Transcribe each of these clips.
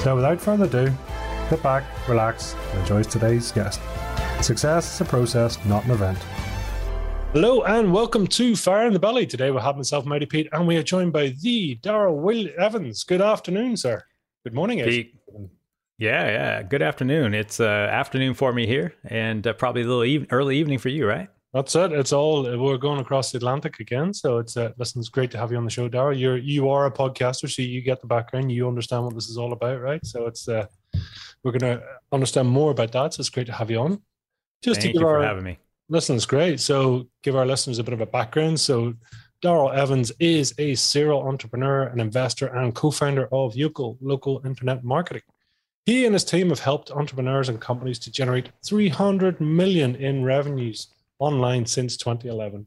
So, without further ado, sit back, relax, and enjoy today's guest. Success is a process, not an event. Hello and welcome to Fire in the Belly. Today we have myself, Mighty Pete, and we are joined by the Daryl Will Evans. Good afternoon, sir. Good morning, Pete. Yeah, yeah. Good afternoon. It's uh, afternoon for me here, and uh, probably a little e- early evening for you, right? That's it. It's all we're going across the Atlantic again. So it's uh, listen, it's great to have you on the show, Dara. You're you are a podcaster, so you get the background, you understand what this is all about, right? So it's uh, we're gonna understand more about that. So it's great to have you on. Just Thank to give you our, for having me. Listen, it's great. So give our listeners a bit of a background. So Daryl Evans is a serial entrepreneur, an investor, and co-founder of Yokel Local Internet Marketing. He and his team have helped entrepreneurs and companies to generate 300 million in revenues online since 2011.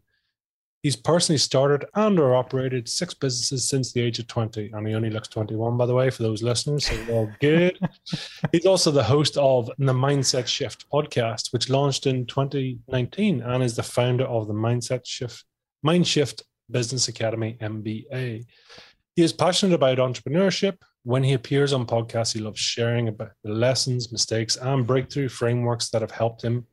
He's personally started and or operated six businesses since the age of 20. And he only looks 21, by the way, for those listeners. So all good. He's also the host of the Mindset Shift podcast, which launched in 2019 and is the founder of the Mindset Shift, Mind Shift Business Academy MBA. He is passionate about entrepreneurship. When he appears on podcasts, he loves sharing about the lessons, mistakes, and breakthrough frameworks that have helped him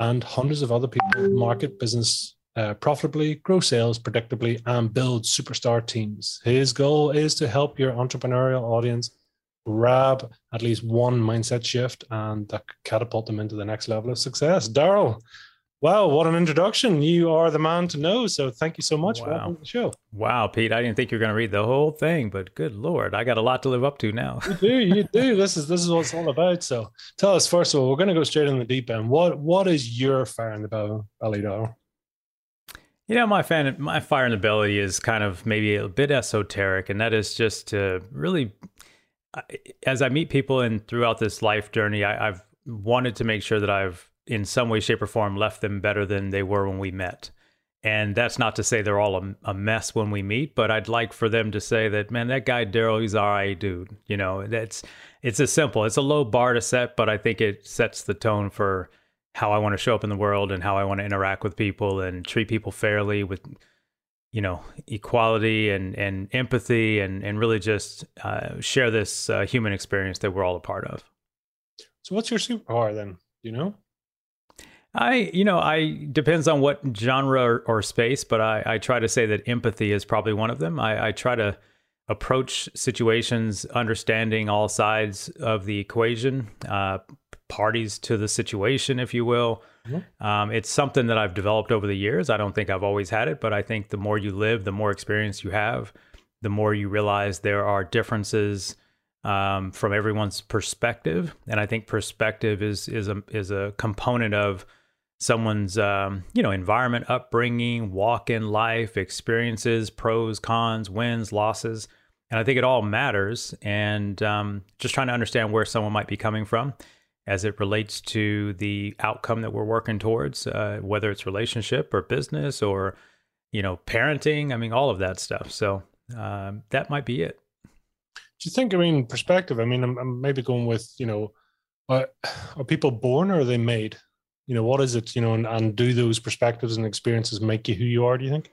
and hundreds of other people market business uh, profitably, grow sales predictably, and build superstar teams. His goal is to help your entrepreneurial audience grab at least one mindset shift and catapult them into the next level of success. Daryl, Wow, what an introduction. You are the man to know. So thank you so much wow. for the show. Wow, Pete, I didn't think you were going to read the whole thing, but good lord, I got a lot to live up to now. you do, you do. This is this is what it's all about. So tell us first of all, we're going to go straight in the deep end. What what is your fire in the belly, Daryl? You know, my fan, my fire in the belly is kind of maybe a bit esoteric, and that is just to really, as I meet people and throughout this life journey, I, I've wanted to make sure that I've in some way, shape, or form left them better than they were when we met. And that's not to say they're all a, a mess when we meet, but I'd like for them to say that, man, that guy Daryl, he's all right, dude. You know, that's it's as simple. It's a low bar to set, but I think it sets the tone for how I want to show up in the world and how I want to interact with people and treat people fairly with, you know, equality and and empathy and and really just uh, share this uh, human experience that we're all a part of. So, what's your superpower then? You know? I, you know, I depends on what genre or, or space, but I, I, try to say that empathy is probably one of them. I, I, try to approach situations understanding all sides of the equation, uh, parties to the situation, if you will. Mm-hmm. Um, it's something that I've developed over the years. I don't think I've always had it, but I think the more you live, the more experience you have, the more you realize there are differences um, from everyone's perspective, and I think perspective is is a is a component of someone's um, you know environment upbringing walk in life experiences pros cons wins losses. And i think it all matters. And um, just trying to understand where someone might be coming from as it relates to the outcome that we're working towards uh, whether it's relationship or business or you know parenting i mean all of that stuff. So um, that might be it. Do you think i mean perspective i mean i'm, I'm maybe going with you know are, are people born or are they made you know what is it you know and, and do those perspectives and experiences make you who you are do you think?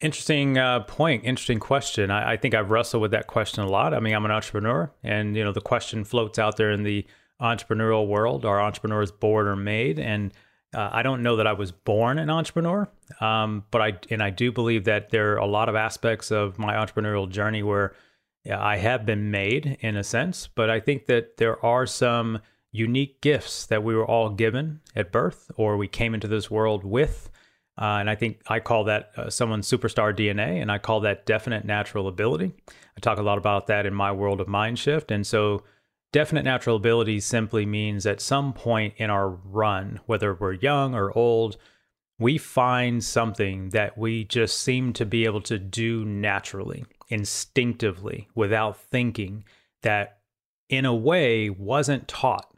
Interesting uh, point interesting question. I, I, think i've wrestled with that question a lot. I mean i'm an entrepreneur and you know the question floats out there in the entrepreneurial world are entrepreneurs born or made? And uh, i don't know that i was born an entrepreneur um, but i and i do believe that there are a lot of aspects of my entrepreneurial journey where i have been made in a sense but i think that there are some unique gifts that we were all given at birth or we came into this world with. Uh, and I think I call that uh, someone's superstar DNA, and I call that definite natural ability. I talk a lot about that in my world of mind shift. And so, definite natural ability simply means at some point in our run, whether we're young or old, we find something that we just seem to be able to do naturally, instinctively, without thinking that in a way wasn't taught.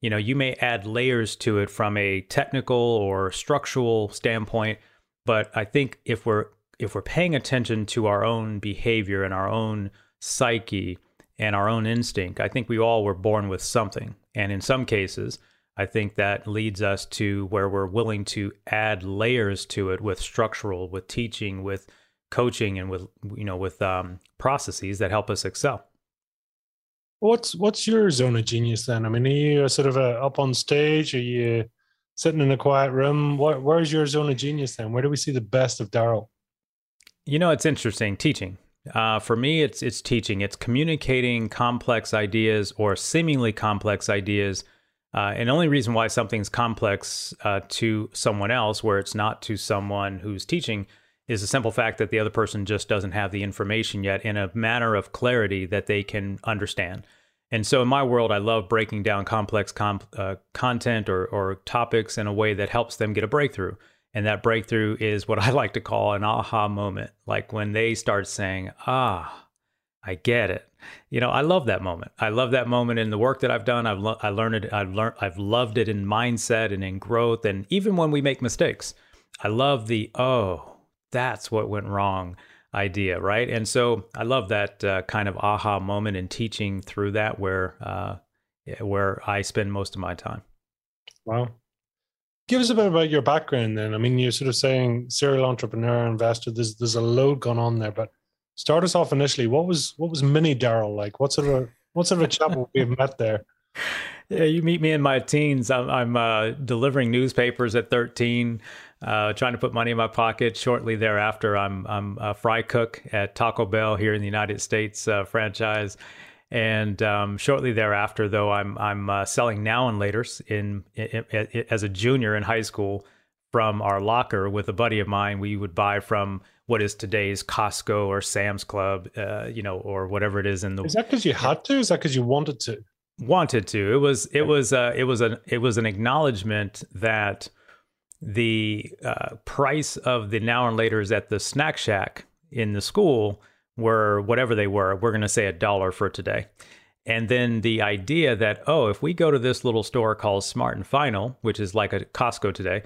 You know, you may add layers to it from a technical or structural standpoint, but I think if we're if we're paying attention to our own behavior and our own psyche and our own instinct, I think we all were born with something. And in some cases, I think that leads us to where we're willing to add layers to it with structural, with teaching, with coaching, and with you know with um, processes that help us excel. What's what's your zone of genius then? I mean, are you sort of a, up on stage? Are you sitting in a quiet room? What, where's your zone of genius then? Where do we see the best of Daryl? You know, it's interesting teaching. Uh, for me, it's it's teaching. It's communicating complex ideas or seemingly complex ideas. Uh, and the only reason why something's complex uh, to someone else, where it's not to someone who's teaching, is the simple fact that the other person just doesn't have the information yet in a manner of clarity that they can understand. And so, in my world, I love breaking down complex comp, uh, content or, or topics in a way that helps them get a breakthrough. And that breakthrough is what I like to call an aha moment. Like when they start saying, ah, I get it. You know, I love that moment. I love that moment in the work that I've done. I've lo- I learned it. I've learned. I've loved it in mindset and in growth. And even when we make mistakes, I love the oh, that's what went wrong idea, right? And so I love that uh, kind of aha moment in teaching through that, where uh, where I spend most of my time. Wow, Give us a bit about your background then. I mean, you're sort of saying serial entrepreneur, investor. There's there's a load going on there, but start us off initially. What was what was mini Daryl like? What sort of what sort of a chap we have met there? Yeah, you meet me in my teens. I'm, I'm uh, delivering newspapers at 13, uh, trying to put money in my pocket. Shortly thereafter, I'm I'm a fry cook at Taco Bell here in the United States uh, franchise, and um, shortly thereafter, though, I'm I'm uh, selling now and later's in, in, in, as a junior in high school from our locker with a buddy of mine. We would buy from what is today's Costco or Sam's Club, uh, you know, or whatever it is in the. Is that because you had to? Is that because you wanted to? Wanted to. It was. It was. Uh, it was an. It was an acknowledgement that the uh, price of the now and later's at the snack shack in the school were whatever they were. We're going to say a dollar for today. And then the idea that, oh, if we go to this little store called Smart and Final, which is like a Costco today,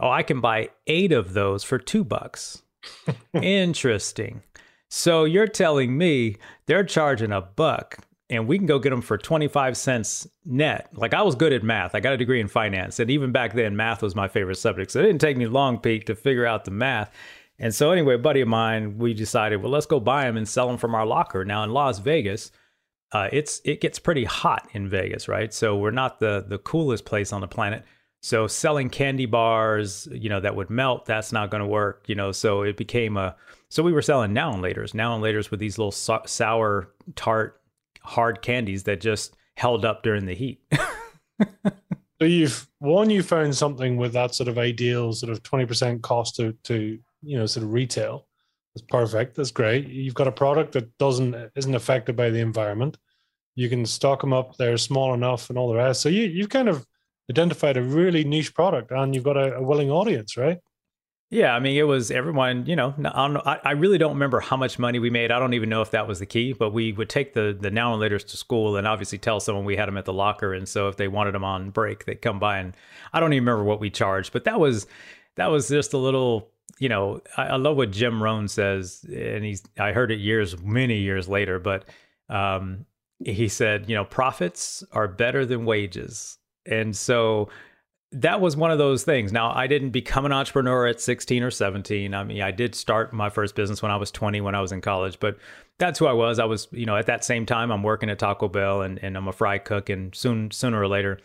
oh, I can buy eight of those for two bucks. Interesting. So you're telling me they're charging a buck and we can go get them for 25 cents net. Like I was good at math. I got a degree in finance. And even back then, math was my favorite subject. So it didn't take me long, Pete, to figure out the math. And so, anyway, a buddy of mine, we decided, well, let's go buy them and sell them from our locker. Now, in Las Vegas, uh, it's it gets pretty hot in Vegas, right? So we're not the the coolest place on the planet. So selling candy bars, you know, that would melt, that's not going to work, you know. So it became a. So we were selling now and later's, now and later's with these little so- sour, tart, hard candies that just held up during the heat. so you've one, you found something with that sort of ideal sort of twenty percent cost to to you know sort of retail. That's perfect. That's great. You've got a product that doesn't isn't affected by the environment. You can stock them up. They're small enough and all the rest. So you you've kind of identified a really niche product and you've got a, a willing audience, right? Yeah, I mean, it was everyone. You know, I, I really don't remember how much money we made. I don't even know if that was the key. But we would take the the now and later's to school, and obviously tell someone we had them at the locker. And so if they wanted them on break, they'd come by. And I don't even remember what we charged, but that was that was just a little you know, I, I, love what Jim Rohn says, and he's I heard it years, many years later, but um, he said, you know, profits are better than wages, and so that was one of those things. Now, I didn't become an entrepreneur at 16 or 17. I mean, I did start my first business when I was 20 when I was in college, but that's who I was. I was, you know, at that same time, I'm working at Taco Bell and, and I'm a fry cook. And soon, sooner or later,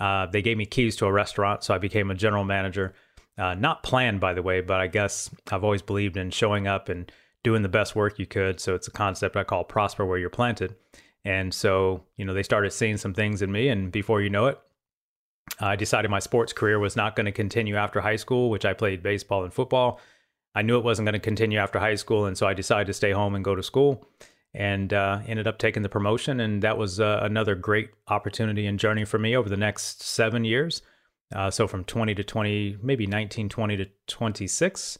uh, they gave me keys to a restaurant. So I became a general manager. Uh, not planned, by the way, but I guess I've always believed in showing up and doing the best work you could. So it's a concept I call prosper where you're planted. And so, you know, they started seeing some things in me. And before you know it, I decided my sports career was not going to continue after high school, which I played baseball and football. I knew it wasn't going to continue after high school. And so I decided to stay home and go to school and uh, ended up taking the promotion. And that was uh, another great opportunity and journey for me over the next seven years. Uh, so from 20 to 20, maybe 19, 20 to 26.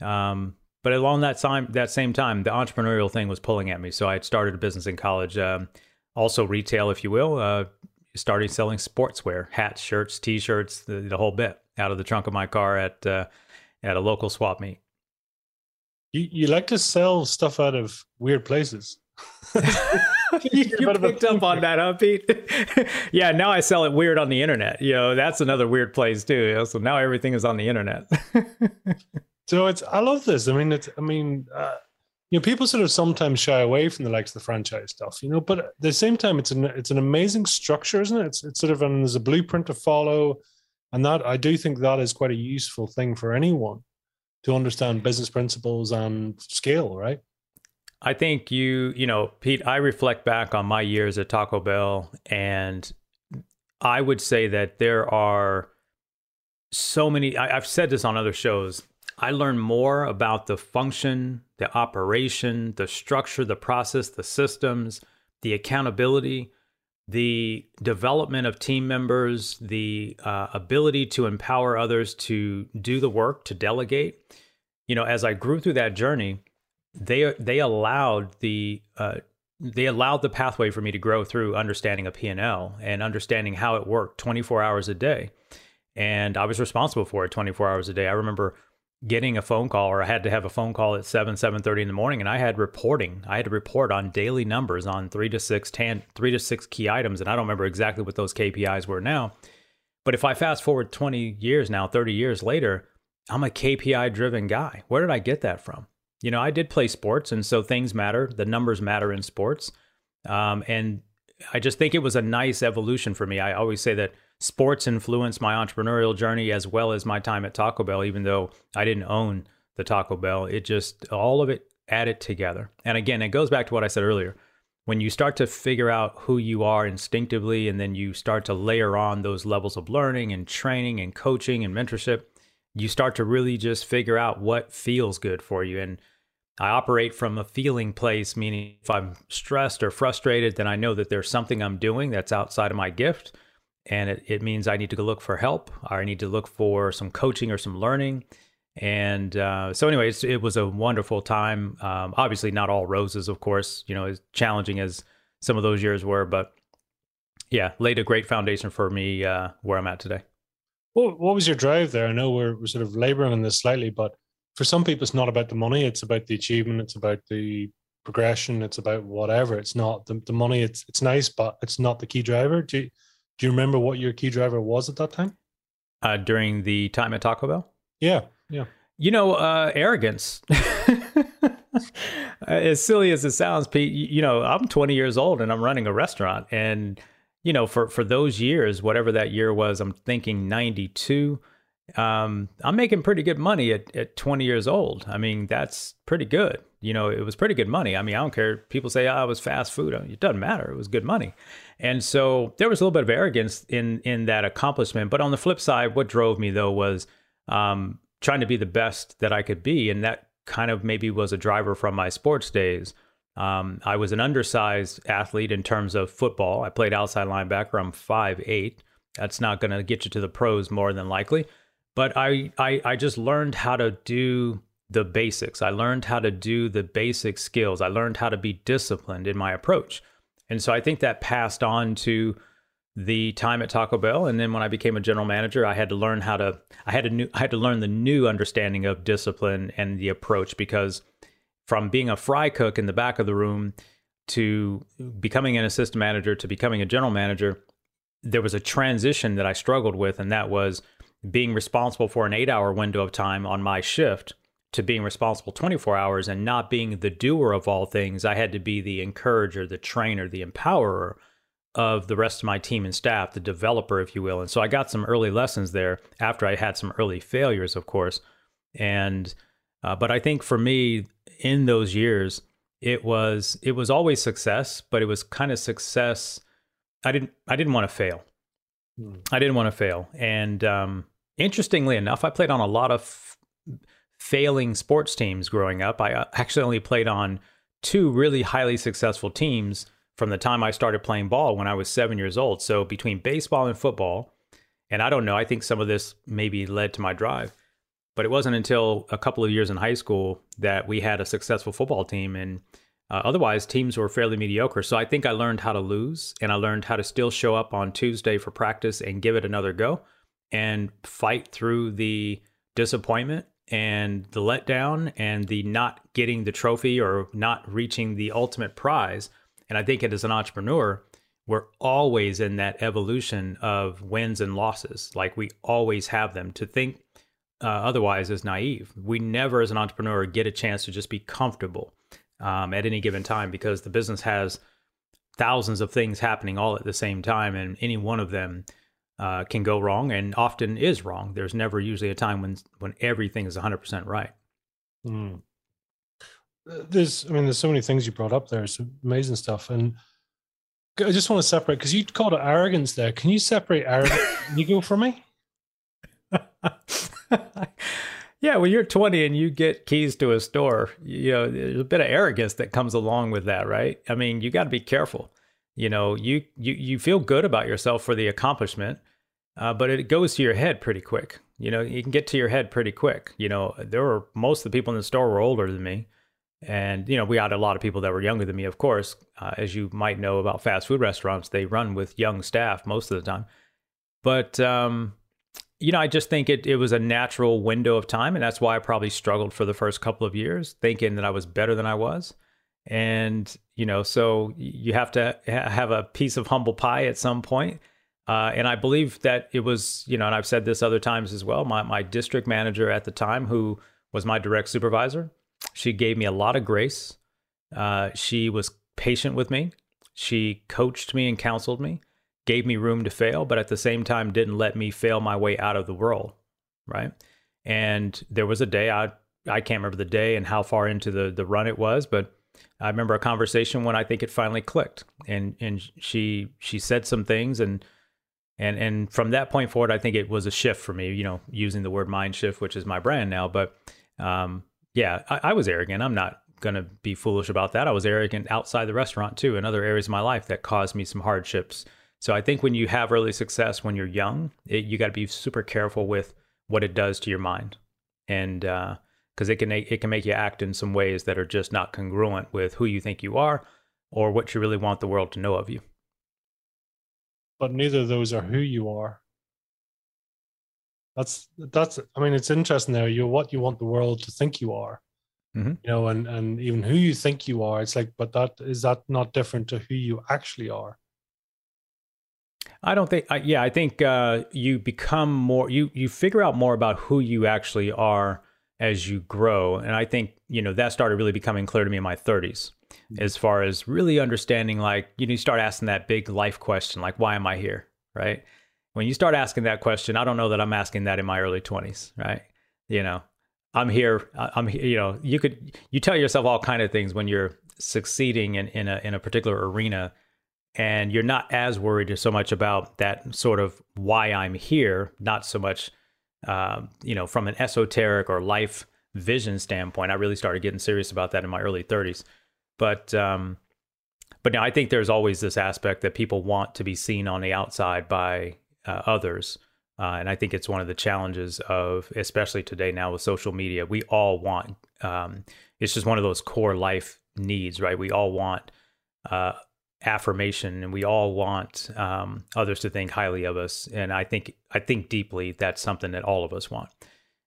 Um, But along that time, that same time, the entrepreneurial thing was pulling at me. So I had started a business in college, um, also retail, if you will. Started selling sportswear, hats, shirts, t-shirts, the, the, whole bit, out of the trunk of my car at uh, at a local swap meet. You you like to sell stuff out of weird places. you, you picked up on that, huh, Pete? yeah, now I sell it weird on the internet. You know, that's another weird place too. You know? So now everything is on the internet. So it's I love this. I mean, it's I mean, uh, you know, people sort of sometimes shy away from the likes of the franchise stuff, you know, but at the same time, it's an it's an amazing structure, isn't it? It's it's sort of and there's a blueprint to follow, and that I do think that is quite a useful thing for anyone to understand business principles and scale, right? I think you, you know, Pete, I reflect back on my years at Taco Bell and I would say that there are so many I, have said this on other shows I learned more about the function, the operation, the structure, the process, the systems, the accountability, the development of team members, the uh, ability to empower others to do the work, to delegate. You know, as I grew through that journey, they they allowed the uh, they allowed the pathway for me to grow through understanding a P&L and understanding how it worked 24 hours a day. And I was responsible for it 24 hours a day. I remember getting a phone call or I had to have a phone call at 7 7:30 in the morning and I had reporting. I had to report on daily numbers on 3 to 6 tan, 3 to 6 key items and I don't remember exactly what those KPIs were now. But if I fast forward 20 years now 30 years later I'm a KPI driven guy. Where did I get that from? You know I did play sports and so things matter. The numbers matter in sports. Um, and I just think it was a nice evolution for me I always say that sports influenced my entrepreneurial journey as well as my time at Taco Bell, even though I didn't own the Taco Bell. It just, all of it added together. And again, it goes back to what I said earlier. When you start to figure out who you are instinctively, and then you start to layer on those levels of learning and training and coaching and mentorship, you start to really just figure out what feels good for you. And I operate from a feeling place, meaning if I'm stressed or frustrated, then I know that there's something I'm doing that's outside of my gift and it, it means I need to go look for help or I need to look for some coaching or some learning. And uh, so, anyway, it was a wonderful time. Um, obviously, not all roses, of course, you know, as challenging as some of those years were, but yeah, laid a great foundation for me uh, where I'm at today. What, what was your drive there? I know we're sort of laboring on this slightly, but for some people, it's not about the money, it's about the achievement, it's about the progression, it's about whatever. It's not the, the money, it's, it's nice, but it's not the key driver. Do you, do you remember what your key driver was at that time? Uh, during the time at Taco Bell? Yeah, yeah. You know, uh, arrogance. as silly as it sounds, Pete, you know, I'm 20 years old and I'm running a restaurant. And, you know, for, for those years, whatever that year was, I'm thinking 92 um, I'm making pretty good money at, at 20 years old. I mean, that's pretty good. You know, it was pretty good money. I mean, I don't care. People say, oh, it was fast food. It doesn't matter. It was good money. And so there was a little bit of arrogance in, in that accomplishment. But on the flip side, what drove me though was um, trying to be the best that I could be. And that kind of maybe was a driver from my sports days. Um, I was an undersized athlete in terms of football. I played outside linebacker. I'm five eight. That's not going to get you to the pros more than likely but I, I I just learned how to do the basics. I learned how to do the basic skills. I learned how to be disciplined in my approach. And so I think that passed on to the time at Taco Bell and then when I became a general manager, I had to learn how to I had to new I had to learn the new understanding of discipline and the approach because from being a fry cook in the back of the room to becoming an assistant manager to becoming a general manager, there was a transition that I struggled with and that was being responsible for an eight hour window of time on my shift to being responsible 24 hours and not being the doer of all things, I had to be the encourager, the trainer, the empowerer of the rest of my team and staff, the developer, if you will. And so I got some early lessons there after I had some early failures, of course. And, uh, but I think for me in those years, it was, it was always success, but it was kind of success. I didn't, I didn't want to fail. Hmm. I didn't want to fail. And, um, Interestingly enough, I played on a lot of f- failing sports teams growing up. I uh, actually only played on two really highly successful teams from the time I started playing ball when I was seven years old. So between baseball and football, and I don't know, I think some of this maybe led to my drive. But it wasn't until a couple of years in high school that we had a successful football team. And uh, otherwise, teams were fairly mediocre. So I think I learned how to lose and I learned how to still show up on Tuesday for practice and give it another go and fight through the disappointment and the letdown and the not getting the trophy or not reaching the ultimate prize. And I think it as an entrepreneur, we're always in that evolution of wins and losses. Like we always have them. To think uh, otherwise is naive. We never, as an entrepreneur, get a chance to just be comfortable um, at any given time because the business has thousands of things happening all at the same time, and any one of them uh, can go wrong and often is wrong. There's never usually a time when when everything is 100% right. Mm. There's, I mean, there's so many things you brought up there. It's amazing stuff, and I just want to separate because you called it arrogance there. Can you separate arrogance ego for me? yeah, when you're 20 and you get keys to a store, you know, there's a bit of arrogance that comes along with that, right? I mean, you got to be careful you know you you you feel good about yourself for the accomplishment uh, but it goes to your head pretty quick. You know you can get to your head pretty quick. You know there were most of the people in the store were older than me. And you know we had a lot of people that were younger than me of course. Uh, as you might know about fast food restaurants they run with young staff most of the time. But um, you know i just think it, it was a natural window of time and that's why i probably struggled for the first couple of years thinking that i was better than i was and you know so you have to ha- have a piece of humble pie at some point. Uh, and i believe that it was you know and i've said this other times as well my, my district manager at the time who was my direct supervisor she gave me a lot of grace. Uh, she was patient with me. She coached me and counseled me gave me room to fail but at the same time didn't let me fail my way out of the world right? And there was a day i i can't remember the day and how far into the the run it was but I remember a conversation when I think it finally clicked, and and she she said some things, and and and from that point forward, I think it was a shift for me. You know, using the word mind shift, which is my brand now. But um, yeah, I, I was arrogant. I'm not going to be foolish about that. I was arrogant outside the restaurant too, in other areas of my life that caused me some hardships. So I think when you have early success when you're young, it, you got to be super careful with what it does to your mind. And uh, because it can it can make you act in some ways that are just not congruent with who you think you are or what you really want the world to know of you. But neither of those are who you are. That's that's I mean it's interesting there. You're what you want the world to think you are. Mm-hmm. You know, and and even who you think you are. It's like, but that is that not different to who you actually are? I don't think. Uh, yeah, I think uh, you become more. You you figure out more about who you actually are as you grow. And I think, you know, that started really becoming clear to me in my 30s mm-hmm. as far as really understanding, like, you know, you start asking that big life question, like, why am I here? Right. When you start asking that question, I don't know that I'm asking that in my early 20s. Right. You know, I'm here. I'm, here. you know, you could, you tell yourself all kind of things when you're succeeding in, in a, in a particular arena and you're not as worried so much about that sort of why I'm here, not so much um, you know, from an esoteric or life vision standpoint, I really started getting serious about that in my early 30s. But um, but now I think there's always this aspect that people want to be seen on the outside by uh, others. Uh, and I think it's one of the challenges of, especially today now with social media, we all want, um, it's just one of those core life needs, right? We all want uh, affirmation and we all want um, others to think highly of us. And i think i think deeply that's something that all of us want.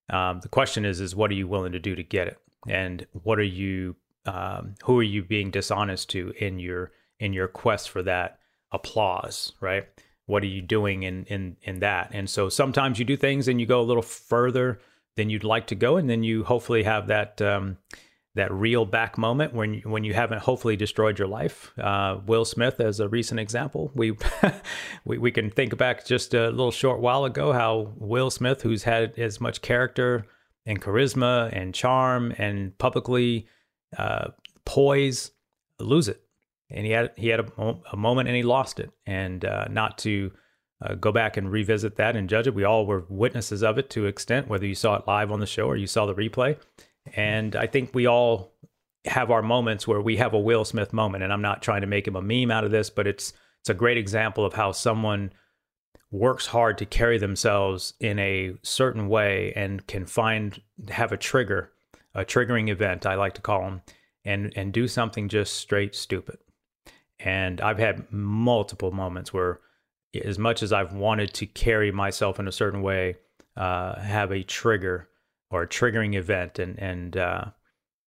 Um, the question is is what are you willing to do to get it? And what are you um, who are you being dishonest to in your in your quest for that applause right? What are you doing in in in that? And so sometimes you do things and you go a little further than you'd like to go and then you hopefully have that um, that real back moment when you, when you haven't hopefully destroyed your life. Uh, Will Smith, as a recent example, we, we we can think back just a little short while ago how Will Smith, who's had as much character and charisma and charm and publicly uh, poise, lose it, and he had he had a, a moment and he lost it, and uh, not to. Uh, go back and revisit that and judge it. We all were witnesses of it to extent, whether you saw it live on the show or you saw the replay. And I think we all have our moments where we have a Will Smith moment. And I'm not trying to make him a meme out of this, but it's it's a great example of how someone works hard to carry themselves in a certain way and can find have a trigger, a triggering event I like to call them, and and do something just straight stupid. And I've had multiple moments where, as much as I've wanted to carry myself in a certain way, uh, have a trigger or a triggering event, and and uh,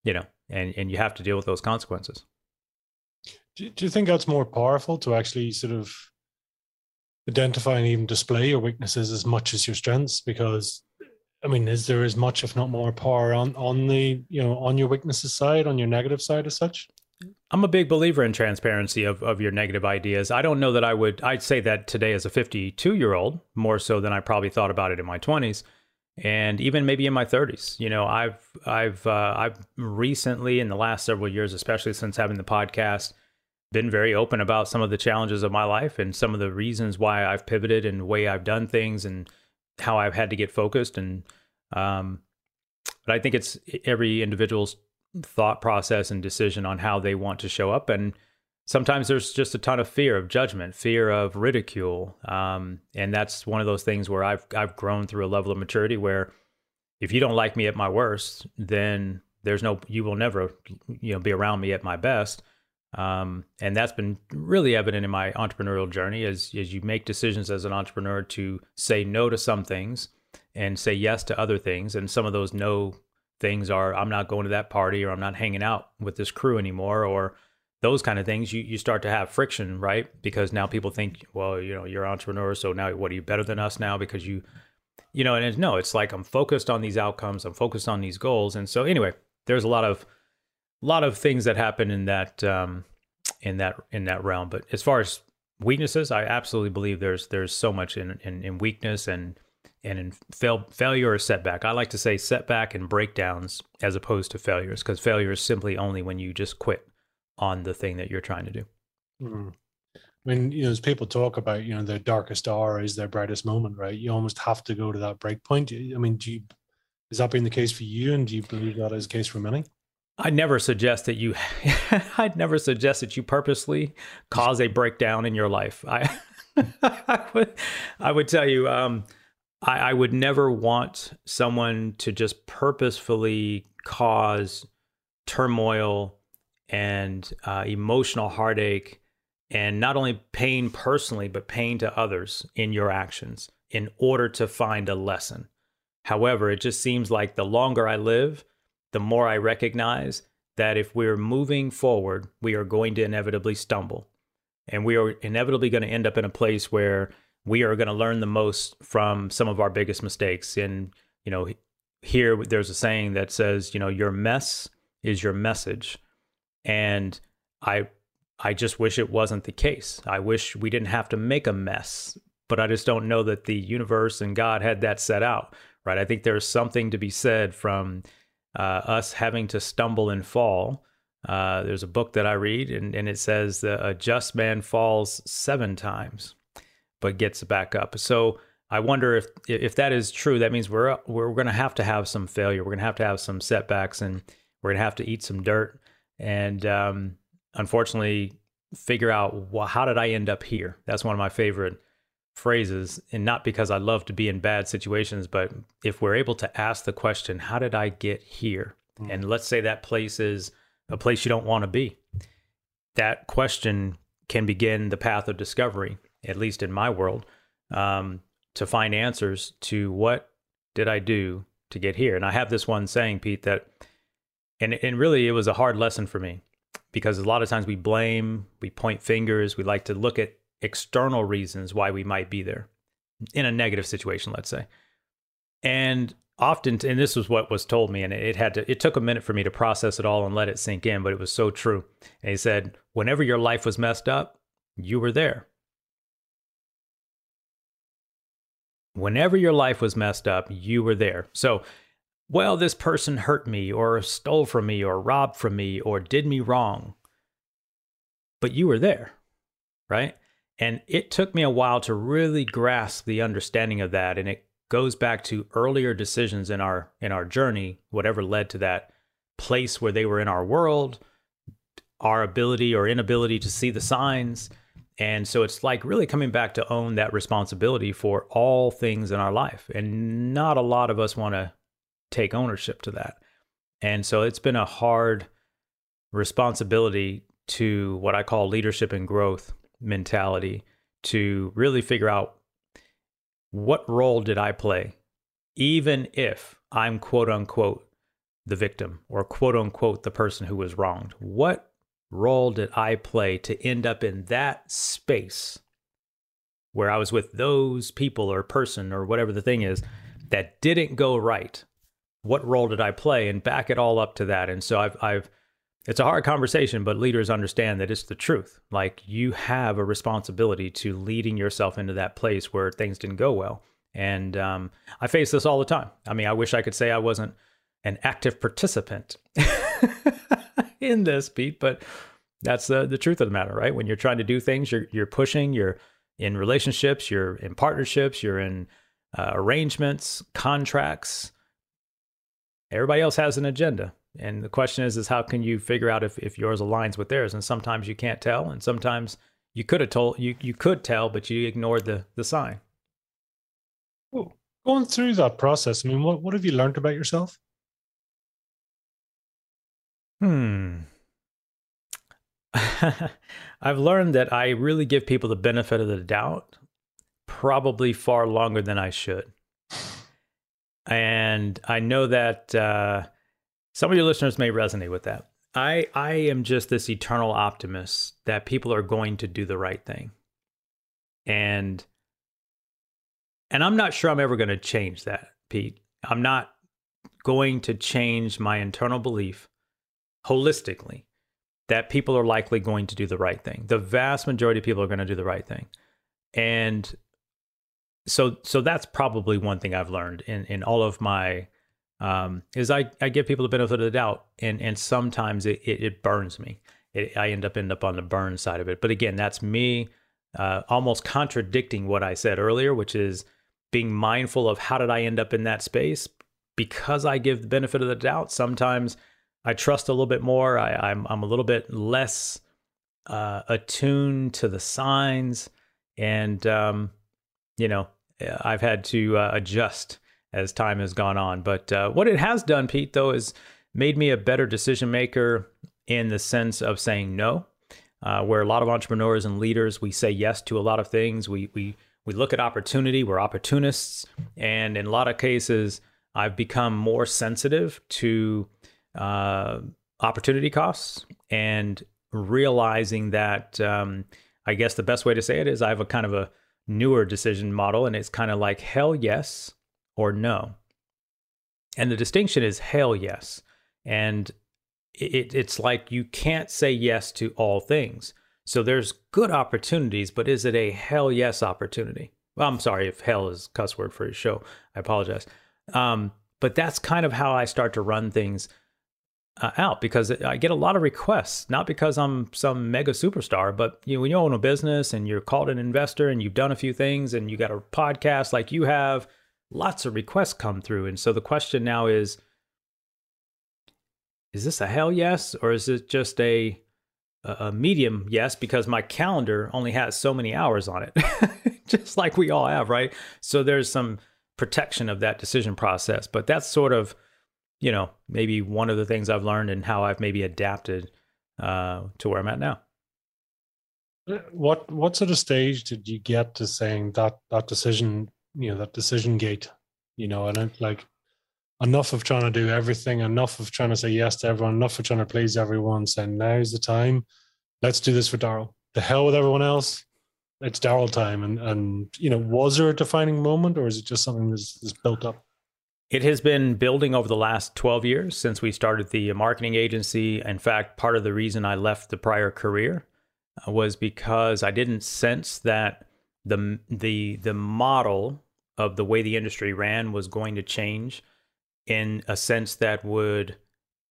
you know, and and you have to deal with those consequences. Do, do you think that's more powerful to actually sort of identify and even display your weaknesses as much as your strengths? Because I mean, is there as much, if not more, power on on the you know on your weaknesses side, on your negative side, as such? I'm a big believer in transparency of, of your negative ideas. I don't know that I would, I'd say that today as a 52 year old, more so than I probably thought about it in my 20s and even maybe in my 30s. You know, I've, I've, uh, I've recently in the last several years, especially since having the podcast, been very open about some of the challenges of my life and some of the reasons why I've pivoted and the way I've done things and how I've had to get focused. And, um, but I think it's every individual's thought process and decision on how they want to show up. And sometimes there's just a ton of fear of judgment, fear of ridicule. Um, and that's one of those things where I've, I've grown through a level of maturity where if you don't like me at my worst, then there's no, you will never, you know, be around me at my best. Um, and that's been really evident in my entrepreneurial journey as, as you make decisions as an entrepreneur to say no to some things and say yes to other things. And some of those no things are I'm not going to that party or I'm not hanging out with this crew anymore or those kind of things you, you start to have friction right? Because now people think well you know you're an entrepreneur so now what are you better than us now because you you know and it's, no it's like i'm focused on these outcomes i'm focused on these goals. And so anyway there's a lot of lot of things that happen in that um in that in that realm. But as far as weaknesses i absolutely believe there's there's so much in in, in weakness and and in fail, failure or setback. I like to say setback and breakdowns as opposed to failures because failure is simply only when you just quit on the thing that you're trying to do. Mm. When you know, as people talk about, you know, their darkest hour is their brightest moment, right? You almost have to go to that break point. I mean, do you, has that been the case for you, and do you believe that is the case for many? I never suggest that you. I'd never suggest that you purposely cause a breakdown in your life. I, I would, I would tell you. Um, I, I would never want someone to just purposefully cause turmoil and uh, emotional heartache and not only pain personally, but pain to others in your actions in order to find a lesson. However, it just seems like the longer I live, the more I recognize that if we're moving forward, we are going to inevitably stumble. And we are inevitably going to end up in a place where we are going to learn the most from some of our biggest mistakes. And, you know, here there's a saying that says, you know, your mess is your message. And I I just wish it wasn't the case. I wish we didn't have to make a mess, but I just don't know that the universe and God had that set out, right? I think there's something to be said from uh, us having to stumble and fall. Uh, there's a book that I read, and, and it says that a just man falls seven times but gets back up. So I wonder if if that is true. That means we're we're going to have to have some failure. We're going to have to have some setbacks, and we're going to have to eat some dirt. And um, unfortunately, figure out well, how did I end up here? That's one of my favorite phrases, and not because I love to be in bad situations, but if we're able to ask the question, "How did I get here?" Mm. and let's say that place is a place you don't want to be, that question can begin the path of discovery at least in my world, um, to find answers to what did I do to get here. And I have this one saying, Pete, that, and, and really it was a hard lesson for me because a lot of times we blame, we point fingers, we like to look at external reasons why we might be there in a negative situation, let's say. And often, and this was what was told me, and it had to, it took a minute for me to process it all and let it sink in, but it was so true. And he said, whenever your life was messed up, you were there. whenever your life was messed up, you were there. So, well, this person hurt me or stole from me or robbed from me or did me wrong. But you were there, right? And it took me a while to really grasp the understanding of that. And it goes back to earlier decisions in our in our journey, whatever led to that place where they were in our world, our ability or inability to see the signs, And so it's like really coming back to own that responsibility for all things in our life. And not a lot of us want to take ownership to that. And so it's been a hard responsibility to what I call leadership and growth mentality to really figure out what role did I play, even if I'm quote unquote the victim or quote unquote the person who was wronged. What role did I play to end up in that space where I was with those people or person or whatever the thing is that didn't go right? What role did I play? And back it all up to that. And so I've, I've, it's a hard conversation, but leaders understand that it's the truth. Like you have a responsibility to leading yourself into that place where things didn't go well. And um, I face this all the time. I mean, I wish I could say I wasn't an active participant in this, Pete, but that's the, the truth of the matter, right? When you're trying to do things, you're, you're pushing, you're in relationships, you're in partnerships, you're in uh, arrangements, contracts. Everybody else has an agenda. And the question is, is how can you figure out if, if yours aligns with theirs? And sometimes you can't tell, and sometimes you could have told you you could tell, but you ignored the the sign. Going through that process, I mean, what, what have you learned about yourself? Hmm. I've learned that I really give people the benefit of the doubt probably far longer than I should. And I know that uh, some of your listeners may resonate with that. I, I am just this eternal optimist that people are going to do the right thing. And and I'm not sure I'm ever going to change that, Pete. I'm not going to change my internal belief holistically that people are likely going to do the right thing. The vast majority of people are going to do the right thing. And so so that's probably one thing I've learned in in all of my um, is I, I give people the benefit of the doubt and and sometimes it, it, it burns me. It, I end up end up on the burn side of it. But again, that's me uh, almost contradicting what I said earlier, which is being mindful of how did I end up in that space because I give the benefit of the doubt. Sometimes I trust a little bit more. I, I'm, I'm a little bit less uh, attuned to the signs, and um, you know I've had to uh, adjust as time has gone on. But uh, what it has done, Pete, though, is made me a better decision maker in the sense of saying no. Uh, where a lot of entrepreneurs and leaders, we say yes to a lot of things. We we we look at opportunity. We're opportunists, and in a lot of cases, I've become more sensitive to uh, opportunity costs and realizing that um, I guess the best way to say it is I have a kind of a newer decision model, and it's kind of like hell yes or no. And the distinction is hell yes. And it, it's like you can't say yes to all things. So there's good opportunities, but is it a hell yes opportunity? Well, I'm sorry if hell is cuss word for your show. I apologize. Um, but that's kind of how I start to run things uh, out because I get a lot of requests, not because I'm some mega superstar, but you know, when you own a business and you're called an investor and you've done a few things and you got a podcast like you have, lots of requests come through. And so the question now is is this a hell yes or is it just a a medium yes because my calendar only has so many hours on it just like we all have right so there's some protection of that decision process but that's sort of you know, maybe one of the things I've learned and how I've maybe adapted uh, to where I'm at now. Uh, what what sort of stage did you get to saying that that decision, you know, that decision gate, you know, and like enough of trying to do everything, enough of trying to say yes to everyone, enough of trying to please everyone, saying now's the time, let's do this for Daryl. The hell with everyone else. It's Daryl time, and and you know, was there a defining moment, or is it just something that's, that's built up? It has been building over the last 12 years since we started the marketing agency. In fact, part of the reason I left the prior career uh, was because I didn't sense that the the the model of the way the industry ran was going to change in a sense that would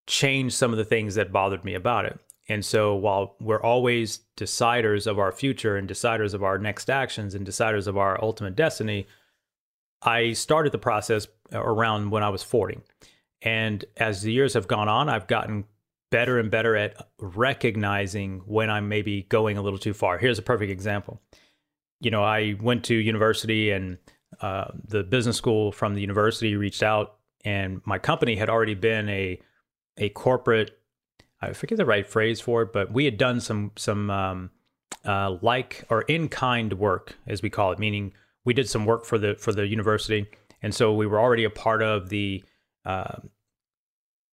change some of the things that bothered me about it. And so while we're always deciders of our future and deciders of our next actions and deciders of our ultimate destiny, I started the process around when I was 40. And as the years have gone on, I've gotten better and better at recognizing when I'm maybe going a little too far. Here's a perfect example. You know, I went to university and uh, the business school from the university reached out, and my company had already been a a corporate. I forget the right phrase for it, but we had done some some um, uh, like or in kind work, as we call it, meaning we did some work for the for the university, and so we were already a part of the uh,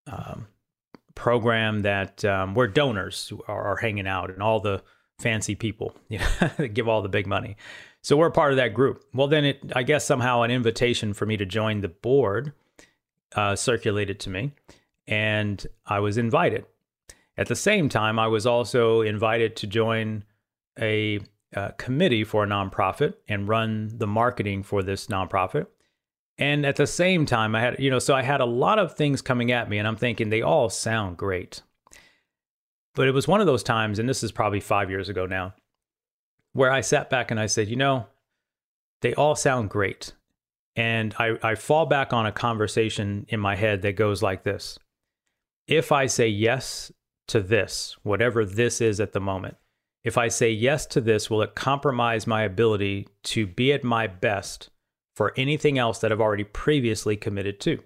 um, program that um, where donors are, are, hanging out and all the fancy people you know, give all the big money. So we're part of that group. Well, then it I guess somehow an invitation for me to join the board uh, circulated to me, and I was invited. At the same time, I was also invited to join a uh, committee for a nonprofit and run the marketing for this nonprofit. And at the same time, I had, you know, so I had a lot of things coming at me, and I'm thinking they all sound great. But it was one of those times, and this is probably five years ago now, where I sat back and I said, you know, they all sound great. And I, I fall back on a conversation in my head that goes like this If I say yes to this, whatever this is at the moment, if I say yes to this, will it compromise my ability to be at my best for anything else that I've already previously committed to?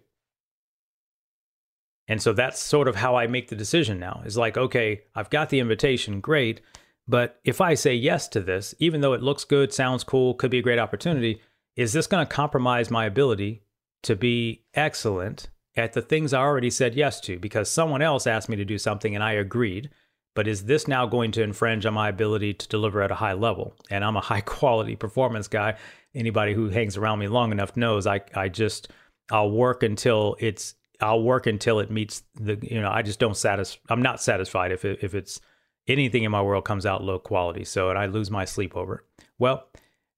And so that's sort of how I make the decision now. Is like, okay, I've got the invitation, great. But if I say yes to this, even though it looks good, sounds cool, could be a great opportunity, is this going to compromise my ability to be excellent at the things I already said yes to? Because someone else asked me to do something and I agreed. But is this now going to infringe on my ability to deliver at a high level? And I'm a high quality performance guy. Anybody who hangs around me long enough knows I, I just, I'll work until it's, I'll work until it meets the, you know, I just don't satisfy, I'm not satisfied if it, if it's anything in my world comes out low quality. So, and I lose my sleep over it. Well,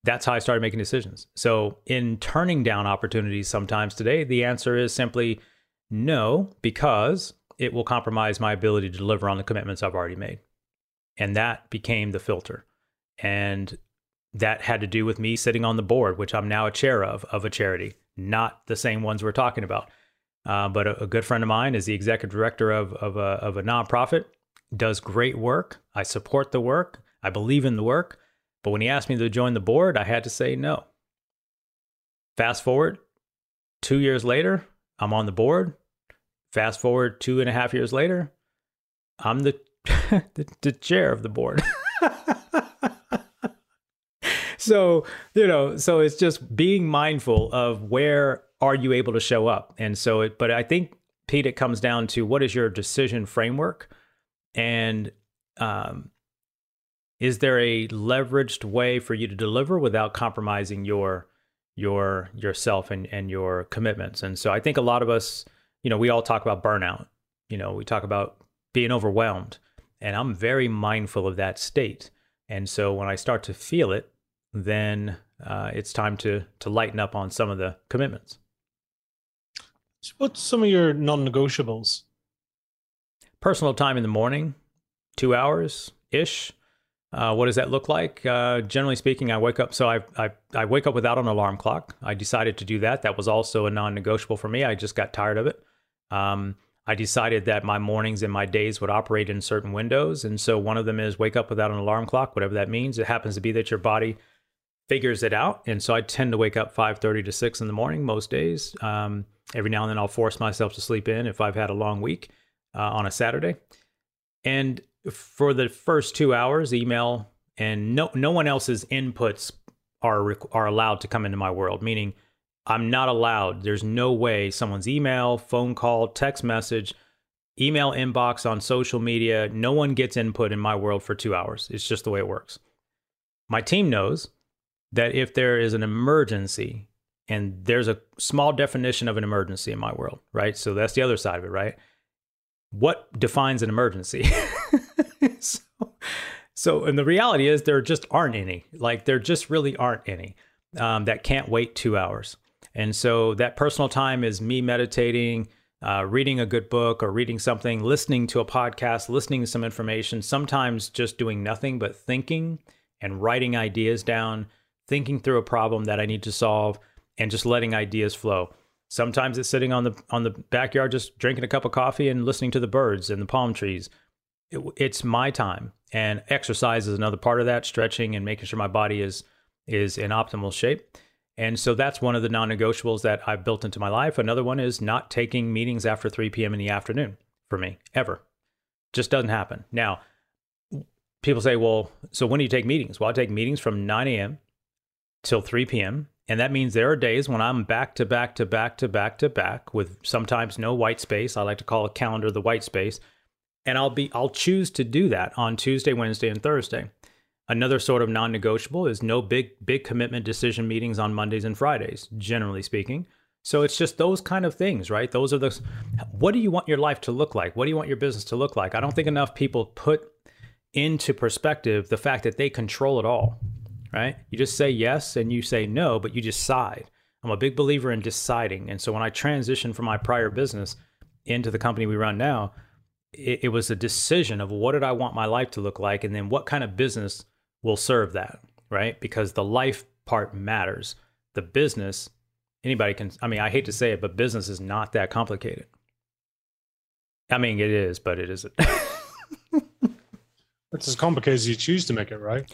that's how I started making decisions. So, in turning down opportunities sometimes today, the answer is simply no, because it will compromise my ability to deliver on the commitments I've already made. And that became the filter. And that had to do with me sitting on the board, which I'm now a chair of, of a charity, not the same ones we're talking about. Uh, but a, a, good friend of mine is the executive director of, of, a, of a nonprofit, does great work. I support the work, I believe in the work. But when he asked me to join the board, I had to say no. Fast forward two years later, I'm on the board. Fast forward two and a half years later, I'm the the, the chair of the board. so you know, so it's just being mindful of where are you able to show up, and so it. But I think Pete, it comes down to what is your decision framework, and um, is there a leveraged way for you to deliver without compromising your your yourself and and your commitments? And so I think a lot of us you know, we all talk about burnout. You know, we talk about being overwhelmed, and I'm very mindful of that state. And so when I start to feel it, then uh, it's time to to lighten up on some of the commitments. What's some of your non-negotiables? Personal time in the morning, two hours ish. Uh, what does that look like? Uh, generally speaking, I wake up. So I, I I wake up without an alarm clock. I decided to do that. That was also a non-negotiable for me. I just got tired of it. Um, I decided that my mornings and my days would operate in certain windows. And so one of them is wake up without an alarm clock, whatever that means. It happens to be that your body figures it out. And so I tend to wake up 5.30 to 6 in the morning most days. Um, every now and then I'll force myself to sleep in if I've had a long week uh, on a Saturday. And for the first two hours, email and no, no one else's inputs are, are allowed to come into my world, meaning I'm not allowed. There's no way someone's email, phone call, text message, email inbox on social media, no one gets input in my world for two hours. It's just the way it works. My team knows that if there is an emergency, and there's a small definition of an emergency in my world, right? So that's the other side of it, right? What defines an emergency? so, so, and the reality is there just aren't any. Like, there just really aren't any um, that can't wait two hours. And so that personal time is me meditating, uh, reading a good book or reading something, listening to a podcast, listening to some information, sometimes just doing nothing but thinking and writing ideas down, thinking through a problem that I need to solve, and just letting ideas flow. Sometimes it's sitting on the on the backyard just drinking a cup of coffee and listening to the birds and the palm trees. It, it's my time, and exercise is another part of that. Stretching and making sure my body is is in optimal shape. And so that's one of the non-negotiables that I've built into my life. Another one is not taking meetings after 3 p.m. in the afternoon for me ever. Just doesn't happen. Now, people say, well, so when do you take meetings? Well, I take meetings from 9 a.m. till 3 p.m. And that means there are days when I'm back to back to back to back to back with sometimes no white space. I like to call a calendar the white space. And I'll be I'll choose to do that on Tuesday, Wednesday, and Thursday. Another sort of non-negotiable is no big big commitment decision meetings on Mondays and Fridays, generally speaking. So it's just those kind of things, right? Those are the what do you want your life to look like? What do you want your business to look like? I don't think enough people put into perspective the fact that they control it all, right? You just say yes and you say no, but you decide. I'm a big believer in deciding. And so when I transitioned from my prior business into the company we run now, it, it was a decision of what did I want my life to look like and then what kind of business will serve that, right? Because the life part matters. The business, anybody can, I mean, I hate to say it, but business is not that complicated. I mean, it is, but it isn't. It's as complicated as you choose to make it, right?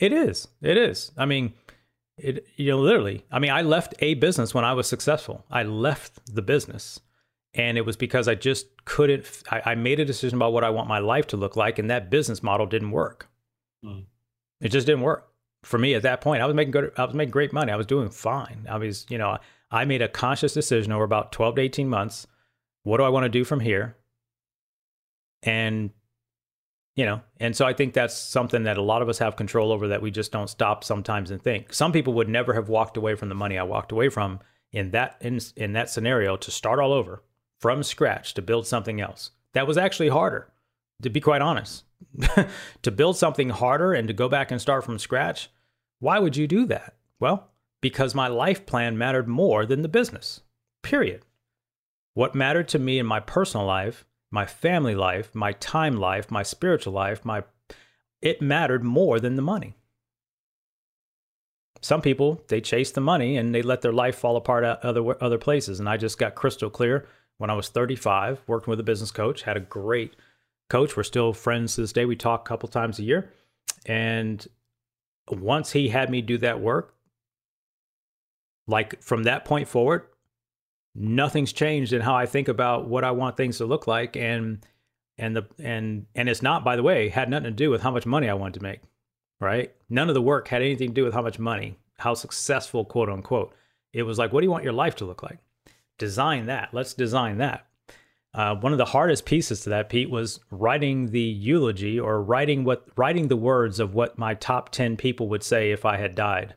It is. It is. I mean, it you know literally. I mean, I left a business when I was successful. I left the business, and it was because I just couldn't. I, I made a decision about what I want my life to look like, and that business model didn't work. Mm. It just didn't work for me at that point. I was making good. I was making great money. I was doing fine. I was, you know, I made a conscious decision over about twelve to eighteen months. What do I want to do from here? And you know and so i think that's something that a lot of us have control over that we just don't stop sometimes and think some people would never have walked away from the money i walked away from in that in, in that scenario to start all over from scratch to build something else that was actually harder to be quite honest to build something harder and to go back and start from scratch why would you do that well because my life plan mattered more than the business period what mattered to me in my personal life my family life, my time life, my spiritual life, my it mattered more than the money. Some people, they chase the money and they let their life fall apart at other other places and I just got crystal clear when I was 35, working with a business coach, had a great coach. We're still friends to this day. We talk a couple times a year. And once he had me do that work, like from that point forward, nothing's changed in how I think about what I want things to look like and and the and and it's not by the way had nothing to do with how much money I wanted to make right none of the work had anything to do with how much money how successful quote unquote it was like what do you want your life to look like design that let's design that uh, one of the hardest pieces to that pete was writing the eulogy or writing what writing the words of what my top 10 people would say if i had died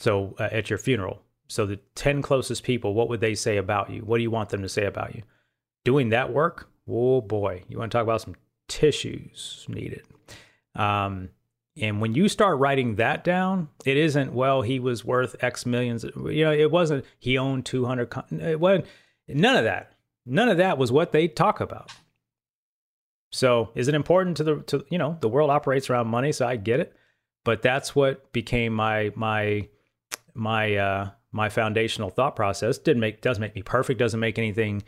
so uh, at your funeral so the 10 closest people, what would they say about you? What do you want them to say about you? Doing that work, oh boy, you want to talk about some tissues needed. Um, and when you start writing that down, it isn't, well, he was worth X millions. You know, it wasn't, he owned 200. It wasn't, none of that. None of that was what they talk about. So is it important to the, to, you know, the world operates around money. So I get it. But that's what became my, my, my, uh, my foundational thought process didn't make doesn't make me perfect doesn't make anything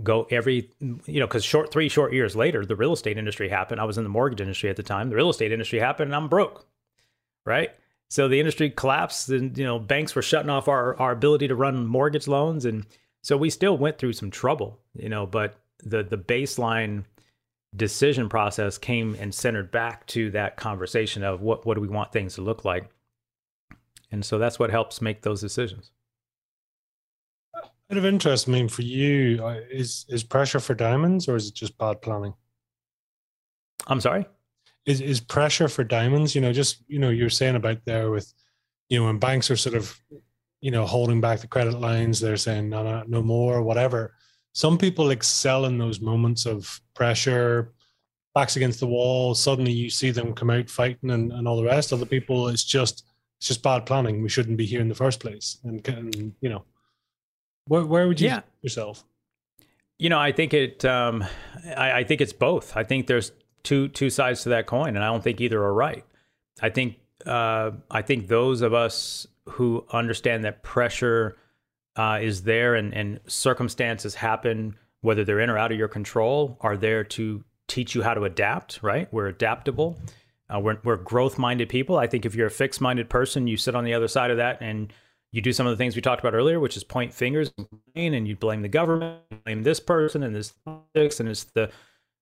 go every you know because short three short years later the real estate industry happened i was in the mortgage industry at the time the real estate industry happened and i'm broke right so the industry collapsed and you know banks were shutting off our, our ability to run mortgage loans and so we still went through some trouble you know but the the baseline decision process came and centered back to that conversation of what what do we want things to look like and so that's what helps make those decisions. Out of interest, I mean, for you, uh, is is pressure for diamonds or is it just bad planning? I'm sorry. Is is pressure for diamonds? You know, just you know, you're saying about there with, you know, when banks are sort of, you know, holding back the credit lines, they're saying no, no, no more, whatever. Some people excel in those moments of pressure, backs against the wall. Suddenly, you see them come out fighting and, and all the rest. Other people, it's just it's just bad planning. We shouldn't be here in the first place. And, and you know, where, where would you yeah. yourself? You know, I think it. Um, I, I think it's both. I think there's two two sides to that coin, and I don't think either are right. I think uh, I think those of us who understand that pressure uh, is there and, and circumstances happen, whether they're in or out of your control, are there to teach you how to adapt, right? We're adaptable. Uh, we're, we're growth minded people. I think if you're a fixed minded person, you sit on the other side of that and you do some of the things we talked about earlier, which is point fingers and you blame the government, blame this person and this and it's the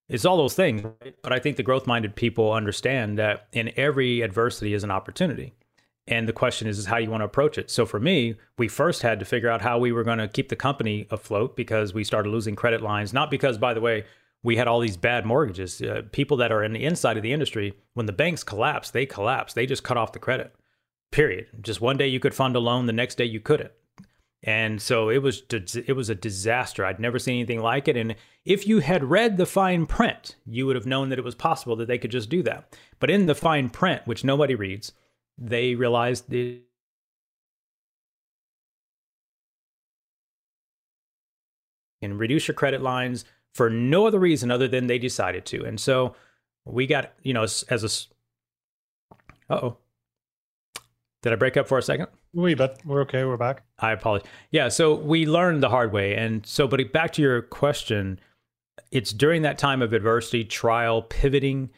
it's all those things. Right? But I think the growth minded people understand that in every adversity is an opportunity. And the question is, is how you want to approach it. So for me, we first had to figure out how we were going to keep the company afloat because we started losing credit lines. Not because, by the way, we had all these bad mortgages. Uh, people that are in the inside of the industry, when the banks collapse, they collapse. They just cut off the credit. Period. Just one day you could fund a loan, the next day you couldn't. And so it was it was a disaster. I'd never seen anything like it. And if you had read the fine print, you would have known that it was possible that they could just do that. But in the fine print, which nobody reads, they realized the and reduce your credit lines for no other reason other than they decided to. And so we got, you know, as, as a, oh, did I break up for a second? We but we're okay. We're back. I apologize. Yeah, so we learned the hard way, and so but back to your question, it's during that time of adversity, trial, pivoting,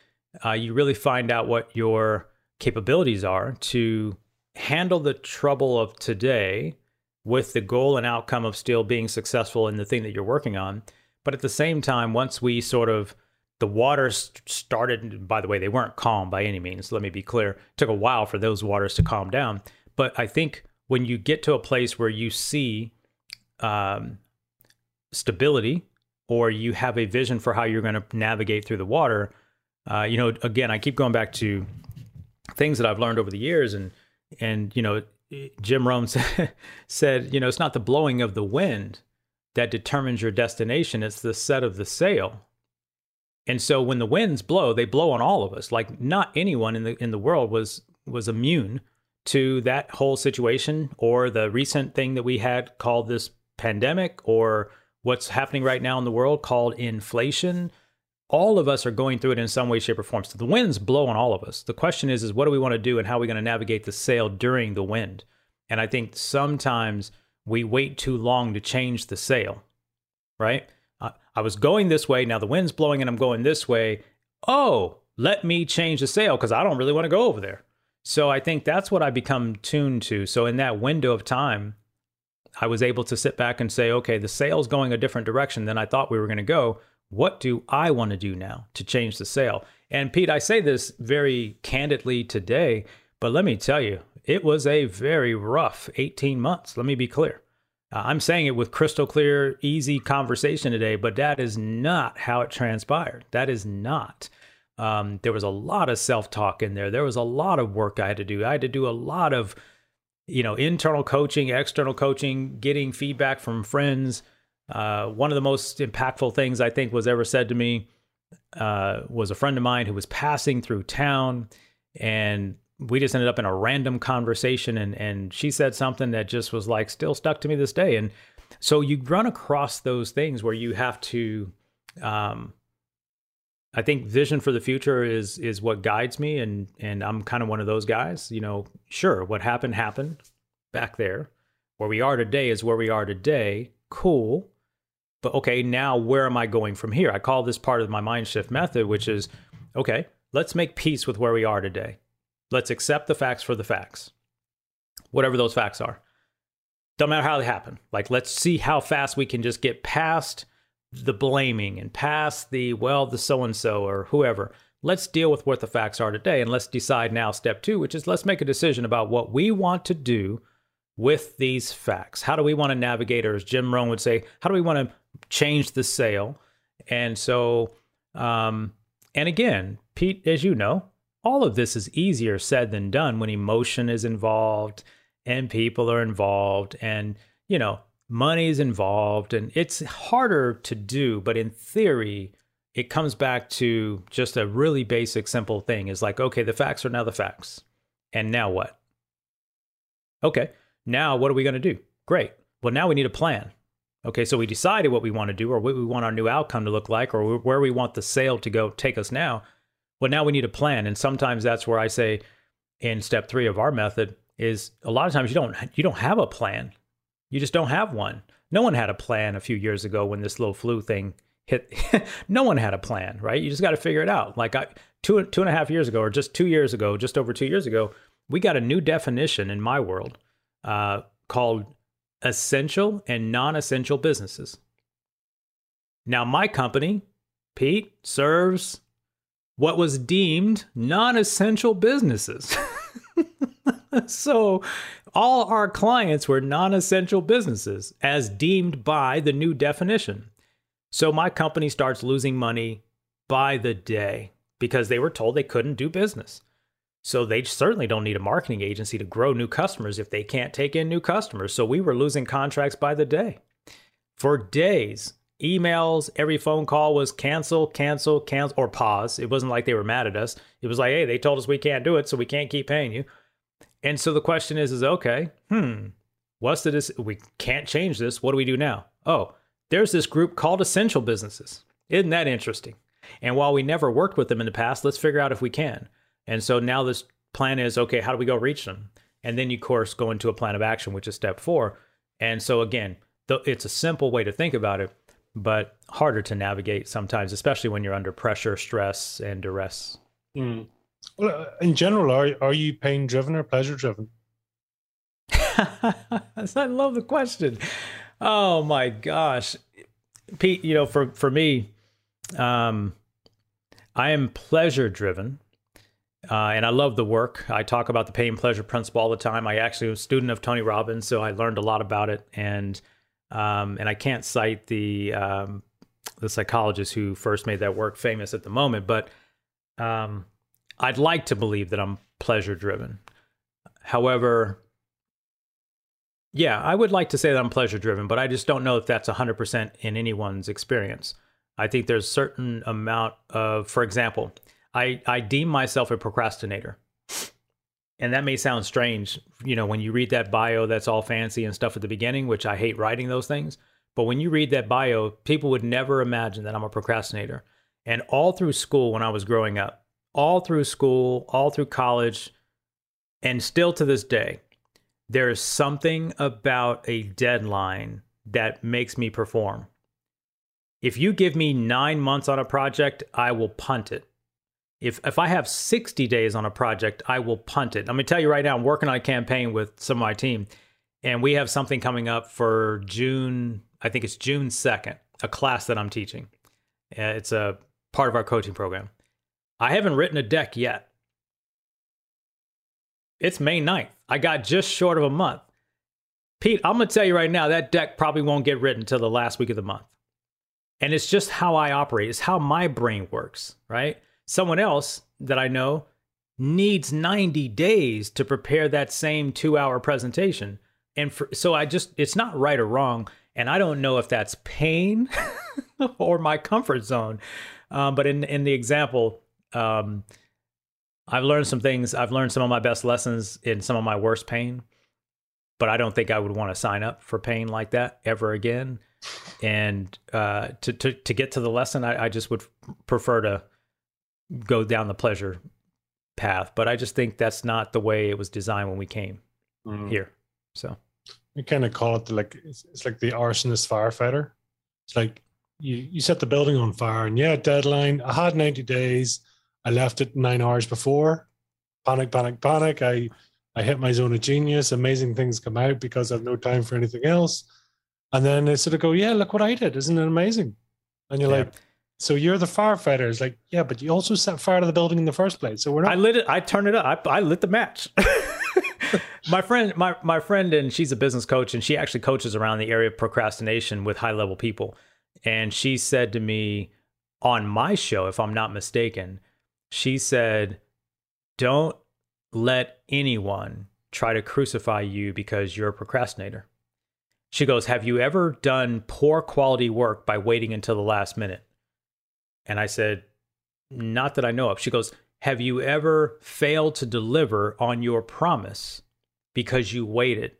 uh, you really find out what your capabilities are to handle the trouble of today with the goal and outcome of still being successful in the thing that you're working on. But at the same time, once we sort of the waters started by the way they weren't calm by any means let me be clear it took a while for those waters to calm down but i think when you get to a place where you see um, stability or you have a vision for how you're going to navigate through the water uh, you know again i keep going back to things that I've learned over the years. And, and, you know, Jim Rohn said, you know, it's not the blowing of the wind that determines your destination. It's the set of the sail. And so when the winds blow, they blow on all of us. Like not anyone in the in the world was was immune to that whole situation or the recent thing that we had called this pandemic or what's happening right now in the world called inflation all of us are going through it in some way, shape, or form. So the winds blow on all of us. The question is, is what do we want to do and how are we going to navigate the sail during the wind? And I think sometimes we wait too long to change the sail, right? I was going this way. Now the wind's blowing and I'm going this way. Oh, let me change the sail because I don't really want to go over there. So I think that's what I become tuned to. So in that window of time, I was able to sit back and say, okay, the sail's going a different direction than I thought we were going to go what do I want to do now to change the sail? And Pete, I say this very candidly today, but let me tell you, it was a very rough 18 months. Let me be clear. Uh, I'm saying it with crystal clear, easy conversation today, but that is not how it transpired. That is not. Um, there was a lot of self talk in there. There was a lot of work I had to do. I had to do a lot of, you know, internal coaching, external coaching, getting feedback from friends, uh, one of the most impactful things I think was ever said to me uh, was a friend of mine who was passing through town, and we just ended up in a random conversation, and and she said something that just was like still stuck to me this day, and so you run across those things where you have to. Um, I think vision for the future is is what guides me, and and I'm kind of one of those guys. You know, sure, what happened happened back there. Where we are today is where we are today. Cool but okay, now where am I going from here? I call this part of my mind shift method, which is okay, let's make peace with where we are today. Let's accept the facts for the facts, whatever those facts are. Don't matter how they happen. Like, let's see how fast we can just get past the blaming and past the, well, the so and so or whoever. Let's deal with what the facts are today. And let's decide now, step two, which is let's make a decision about what we want to do with these facts. How do we want to navigate, or as Jim Rohn would say, how do we want to change the sail. And so, um, and again, Pete, as you know, all of this is easier said than done when emotion is involved and people are involved and, you know, money is involved and it's harder to do, but in theory, it comes back to just a really basic, simple thing is like, okay, the facts are now the facts. And now what? Okay, now what are we going to do? Great. Well, now we need a plan. Okay, so we decided what we want to do or what we want our new outcome to look like or where we want the sail to go take us now. Well, now we need a plan. And sometimes that's where I say in step three of our method is a lot of times you don't you don't have a plan. You just don't have one. No one had a plan a few years ago when this little flu thing hit. no one had a plan, right? You just got to figure it out. Like I, two two and a half years ago, or just two years ago, just over two years ago, we got a new definition in my world uh, called essential and non-essential businesses. Now, my company, Pete, serves what was deemed non-essential businesses. so all our clients were non essential businesses as deemed by the new definition. So my company starts losing money by the day because they were told they couldn't do business. So they certainly don't need a marketing agency to grow new customers if they can't take in new customers. So we were losing contracts by the day. For days, emails, every phone call was cancel, cancel, cancel, or pause. It wasn't like they were mad at us. It was like, hey, they told us we can't do it, so we can't keep paying you. And so the question is, is okay, hmm, what's the, dis- we can't change this. What do we do now? Oh, there's this group called essential businesses. Isn't that interesting? And while we never worked with them in the past, let's figure out if we can. And so now this plan is, okay, how do we go reach them? And then you, of course, go into a plan of action, which is step four. And so again, th- it's a simple way to think about it, but harder to navigate sometimes, especially when you're under pressure, stress, and duress. Mm. Well, uh, in general, are are you pain driven or pleasure driven? I love the question. Oh my gosh, Pete. You know, for for me, um, I am pleasure driven. Uh, and I love the work. I talk about the pain pleasure principle all the time. I actually was a student of Tony Robbins, so I learned a lot about it. And um, and I can't cite the um, the psychologist who first made that work famous at the moment, but um, I'd like to believe that I'm pleasure driven. However, yeah, I would like to say that I'm pleasure driven, but I just don't know if that's 100% in anyone's experience. I think there's certain amount of, for example, I, I deem myself a procrastinator. And that may sound strange, you know, when you read that bio that's all fancy and stuff at the beginning, which I hate writing those things. But when you read that bio, people would never imagine that I'm a procrastinator. And all through school, when I was growing up, all through school, all through college, and still to this day, there is something about a deadline that makes me perform. If you give me nine months on a project, I will punt it. If, if I have 60 days on a project, I will punt it. Going to tell you right now, I'm working on a campaign with some of my team, and we have something coming up for June, I think it's June 2nd, a class that I'm teaching. Uh, it's a part of our coaching program. I haven't written a deck yet. It's May 9th. I got just short of a month. Pete, I'm going to tell you right now, that deck probably won't get written until the last week of the month. And it's just how I operate, it's how my brain works, right? Someone else that I know needs 90 days to prepare that same two hour presentation. And for, so I just, it's not right or wrong. And I don't know if that's pain or my comfort zone. Um, but in, in the example, um, I've learned some things. I've learned some of my best lessons in some of my worst pain, but I don't think I would want to sign up for pain like that ever again. And uh, to, to to get to the lesson, I, I just would prefer to go down the pleasure path. But I just think that's not the way it was designed when we came mm. here. So we kind of call it the, like it's, it's like the arsonist firefighter. It's like you you set the building on fire, and yeah, deadline. I had ninety days I left it nine hours before. Panic, panic, panic. I I hit my zone of genius. Amazing things come out because I've no time for anything else. And then they sort of go, Yeah, look what I did. Isn't it amazing? And you're yeah. like, so you're the firefighters, like, yeah, but you also set fire to the building in the first place. So we're not. I lit it. I turned it up. I, I lit the match. my friend, my my friend, and she's a business coach, and she actually coaches around the area of procrastination with high level people. And she said to me on my show, if I'm not mistaken, she said, Don't let anyone try to crucify you because you're a procrastinator. She goes, Have you ever done poor quality work by waiting until the last minute? And I said, Not that I know of. She goes, Have you ever failed to deliver on your promise because you waited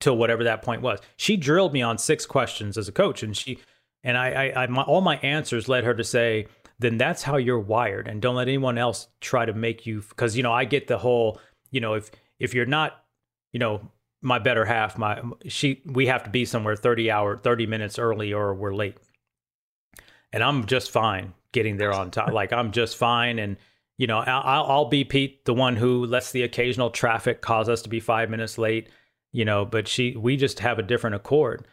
till whatever that point was? She drilled me on six questions as a coach, and she and I, I, I my, all my answers led her to say, then that's how you're wired and don't let anyone else try to make you because you know i get the whole you know if if you're not you know my better half, my she we have to be somewhere 30 hour 30 minutes early or we're late. And I'm just fine getting there on time. like I'm just fine and you know, I'll, I'll be Pete, the one who lets the occasional traffic cause us to be five minutes late, you know, but she, we just have a different accord.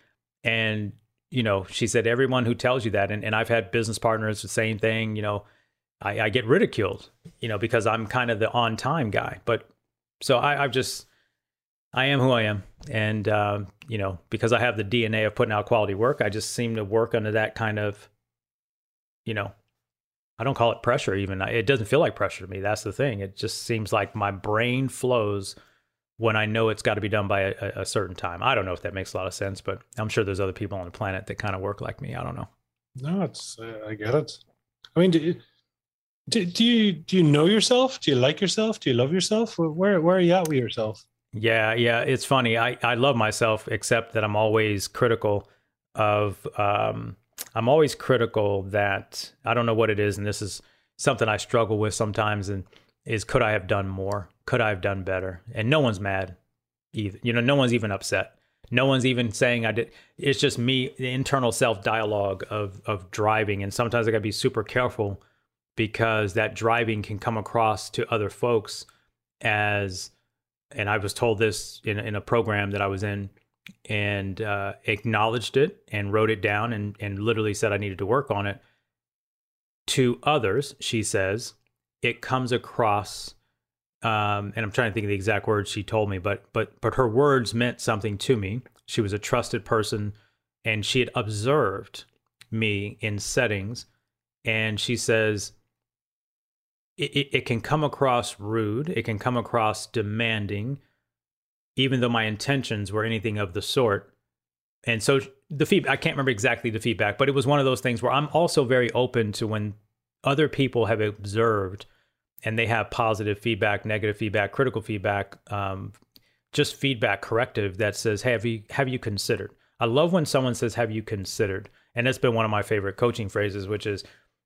And, you know, she said, everyone who tells you that, and, and I've had business partners, the same thing, you know, I, I get ridiculed, you know, because I'm kind of the on time guy. But so I, I've just, I am who I am. And, uh, you know, because I have the DNA of putting out quality work, I just seem to work under that kind of, you know, I don't call it pressure even. It doesn't feel like pressure to me. That's the thing. It just seems like my brain flows when I know it's got to be done by a, a, certain time. I don't know if that makes a lot of sense, but I'm sure there's other people on the planet that kind of work like me. I don't know. No, it's uh, I get it. I mean, do you, do, do you do you know yourself? Do you like yourself? Do you love yourself? Where where are you at with yourself? Yeah, yeah, it's funny. I I love myself, except that I'm always critical of um I'm always critical that I don't know what it is, and this is something I struggle with sometimes. And is could I have done more? Could I have done better? And no one's mad either. You know, no one's even upset. No one's even saying I did. It's just me, the internal self dialogue of of driving, and sometimes I got to be super careful because that driving can come across to other folks as, and I was told this in in a program that I was in and uh, acknowledged it and wrote it down and, and literally said I needed to work on it. To others, she says, it comes across, um, and I'm trying to think of the exact words she told me, but but but her words meant something to me. She was a trusted person, and she had observed me in settings, and she says it, it, it can come across rude, it can come across demanding, even though my intentions were anything of the sort. And so the feedback, I can't remember exactly the feedback, but it was one of those things where I'm also very open to when other people have observed and they have positive feedback, negative feedback, critical feedback, um, just feedback corrective that says, hey, have you, have you considered? I love when someone says, have you considered? And that's been one of my favorite coaching phrases, which is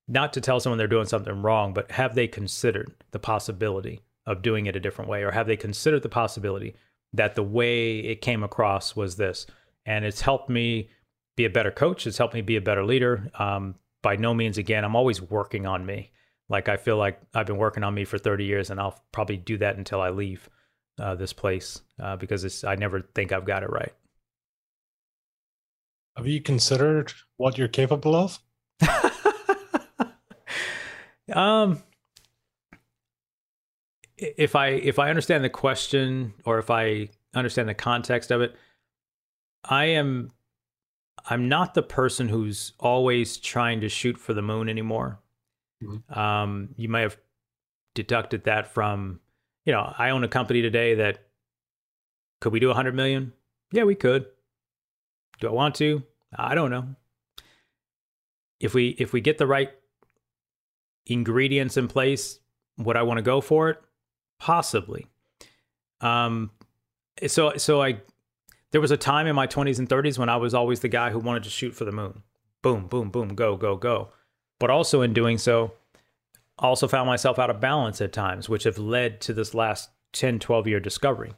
not to tell someone they're doing something wrong, but have they considered the possibility of doing it a different way? Or have they considered the possibility that the way it came across was this. And it's helped me be a better coach. It's helped me be a better leader. Um, by no means, again, I'm always working on me. Like I feel like I've been working on me for 30 years, and I'll probably do that until I leave uh, this place uh, because it's, I never think I've got it right. Have you considered what you're capable of? um, if I if I understand the question or if I understand the context of it, I am I'm not the person who's always trying to shoot for the moon anymore. Mm-hmm. Um, you might have deducted that from, you know, I own a company today that could we do a 100 million? Yeah, we could. Do I want to? I don't know. If we if we get the right ingredients in place, would I want to go for it? Possibly. Um, so so I there was a time in my 20s and 30s when I was always the guy who wanted to shoot for the moon. Boom, boom, boom, go, go, go. But also in doing so, also found myself out of balance at times, which have led to this last 10, 12 year discovery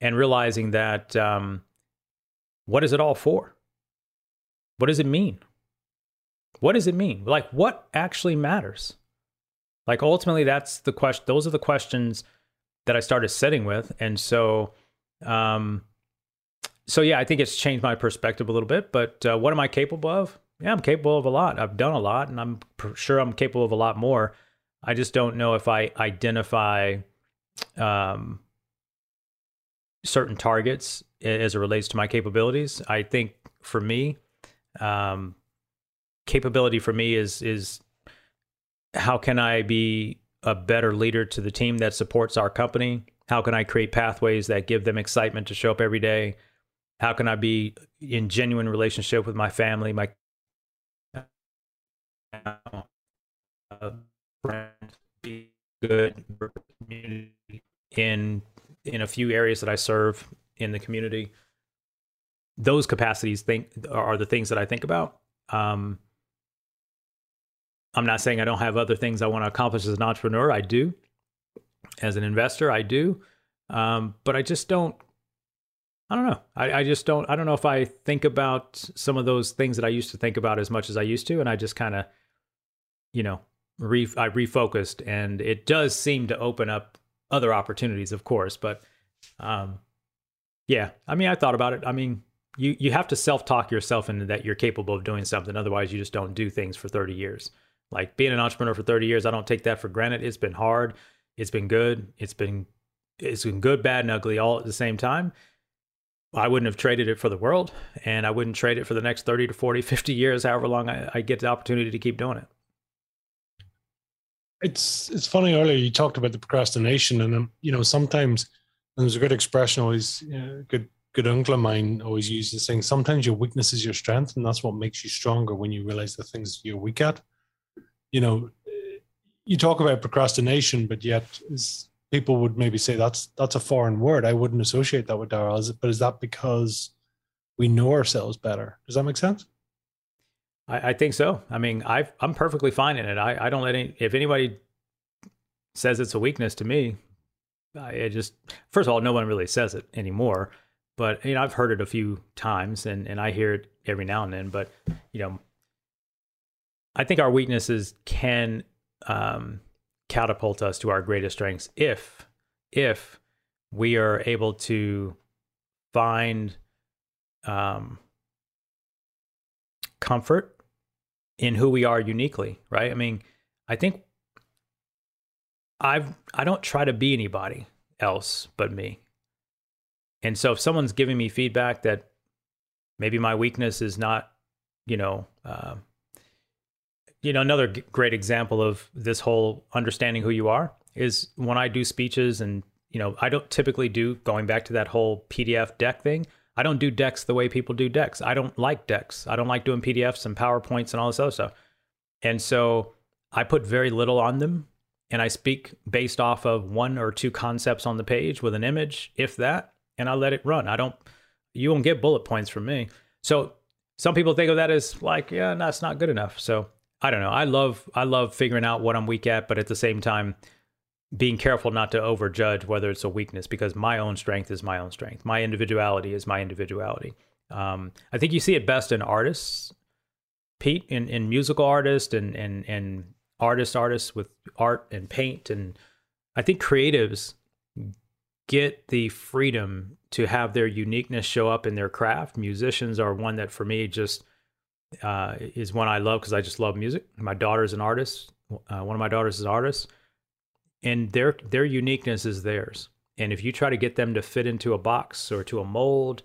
and realizing that um, what is it all for? What does it mean? What does it mean? Like, what actually matters? Like ultimately, that's the question. Those are the questions that I started sitting with, and so, um, so yeah, I think it's changed my perspective a little bit. But uh, what am I capable of? Yeah, I'm capable of a lot. I've done a lot, and I'm sure I'm capable of a lot more. I just don't know if I identify um, certain targets as it relates to my capabilities. I think for me, um, capability for me is is how can I be a better leader to the team that supports our company? How can I create pathways that give them excitement to show up every day? How can I be in genuine relationship with my family, my friends, be good in in a few areas that I serve in the community? Those capacities think are the things that I think about. Um, I'm not saying I don't have other things I want to accomplish as an entrepreneur. I do. As an investor, I do. Um, but I just don't I don't know. I, I just don't. I don't know if I think about some of those things that I used to think about as much as I used to, and I just kind of, you know, re I refocused, and it does seem to open up other opportunities, of course. But, um, yeah. I mean, I thought about it. I mean, you you have to self talk yourself into that you're capable of doing something. Otherwise, you just don't do things for 30 years. Like being an entrepreneur for 30 years, I don't take that for granted. It's been hard. It's been good. It's been it's been good, bad, and ugly all at the same time. I wouldn't have traded it for the world, and I wouldn't trade it for the next 30 to 40, 50 years, however long I, I get the opportunity to keep doing it. It's it's funny earlier you talked about the procrastination, and um, you know sometimes and there's a good expression always, you know, good good uncle of mine always uses saying sometimes your weakness is your strength, and that's what makes you stronger when you realize the things you're weak at. You know, you talk about procrastination, but yet people would maybe say that's that's a foreign word. I wouldn't associate that with Daryl. Is it, but is that because we know ourselves better? Does that make sense? I, I think so. I mean, I I'm perfectly fine in it. I, I don't let any if anybody says it's a weakness to me, I just first of all, no one really says it anymore. But you know, I've heard it a few times, and and I hear it every now and then. But you know, I think our weaknesses can um, catapult us to our greatest strengths if if we are able to find um, comfort in who we are uniquely right? I mean i think i've i don't try to be anybody else but me. And so if someone's giving me feedback that maybe my weakness is not you know uh, you know, another g- great example of this whole understanding who you are is when I do speeches and, you know, I don't typically do going back to that whole PDF deck thing. I don't do decks the way people do decks. I don't like decks. I don't like doing PDFs and PowerPoints and all this other stuff. And so I put very little on them and I speak based off of one or two concepts on the page with an image, if that, and I let it run. I don't, you won't get bullet points from me. So some people think of that as like, yeah, that's not good enough. So I don't know. I love I love figuring out what I'm weak at, but at the same time, being careful not to overjudge whether it's a weakness because my own strength is my own strength. My individuality is my individuality. Um, I think you see it best in artists, Pete, in, in musical artists and and and artist artists with art and paint, and I think creatives get the freedom to have their uniqueness show up in their craft. Musicians are one that for me just uh, is one I love because I just love music. My daughter's an artist. Uh, one of my daughters is an artist, and their their uniqueness is theirs. And if you try to get them to fit into a box or to a mold,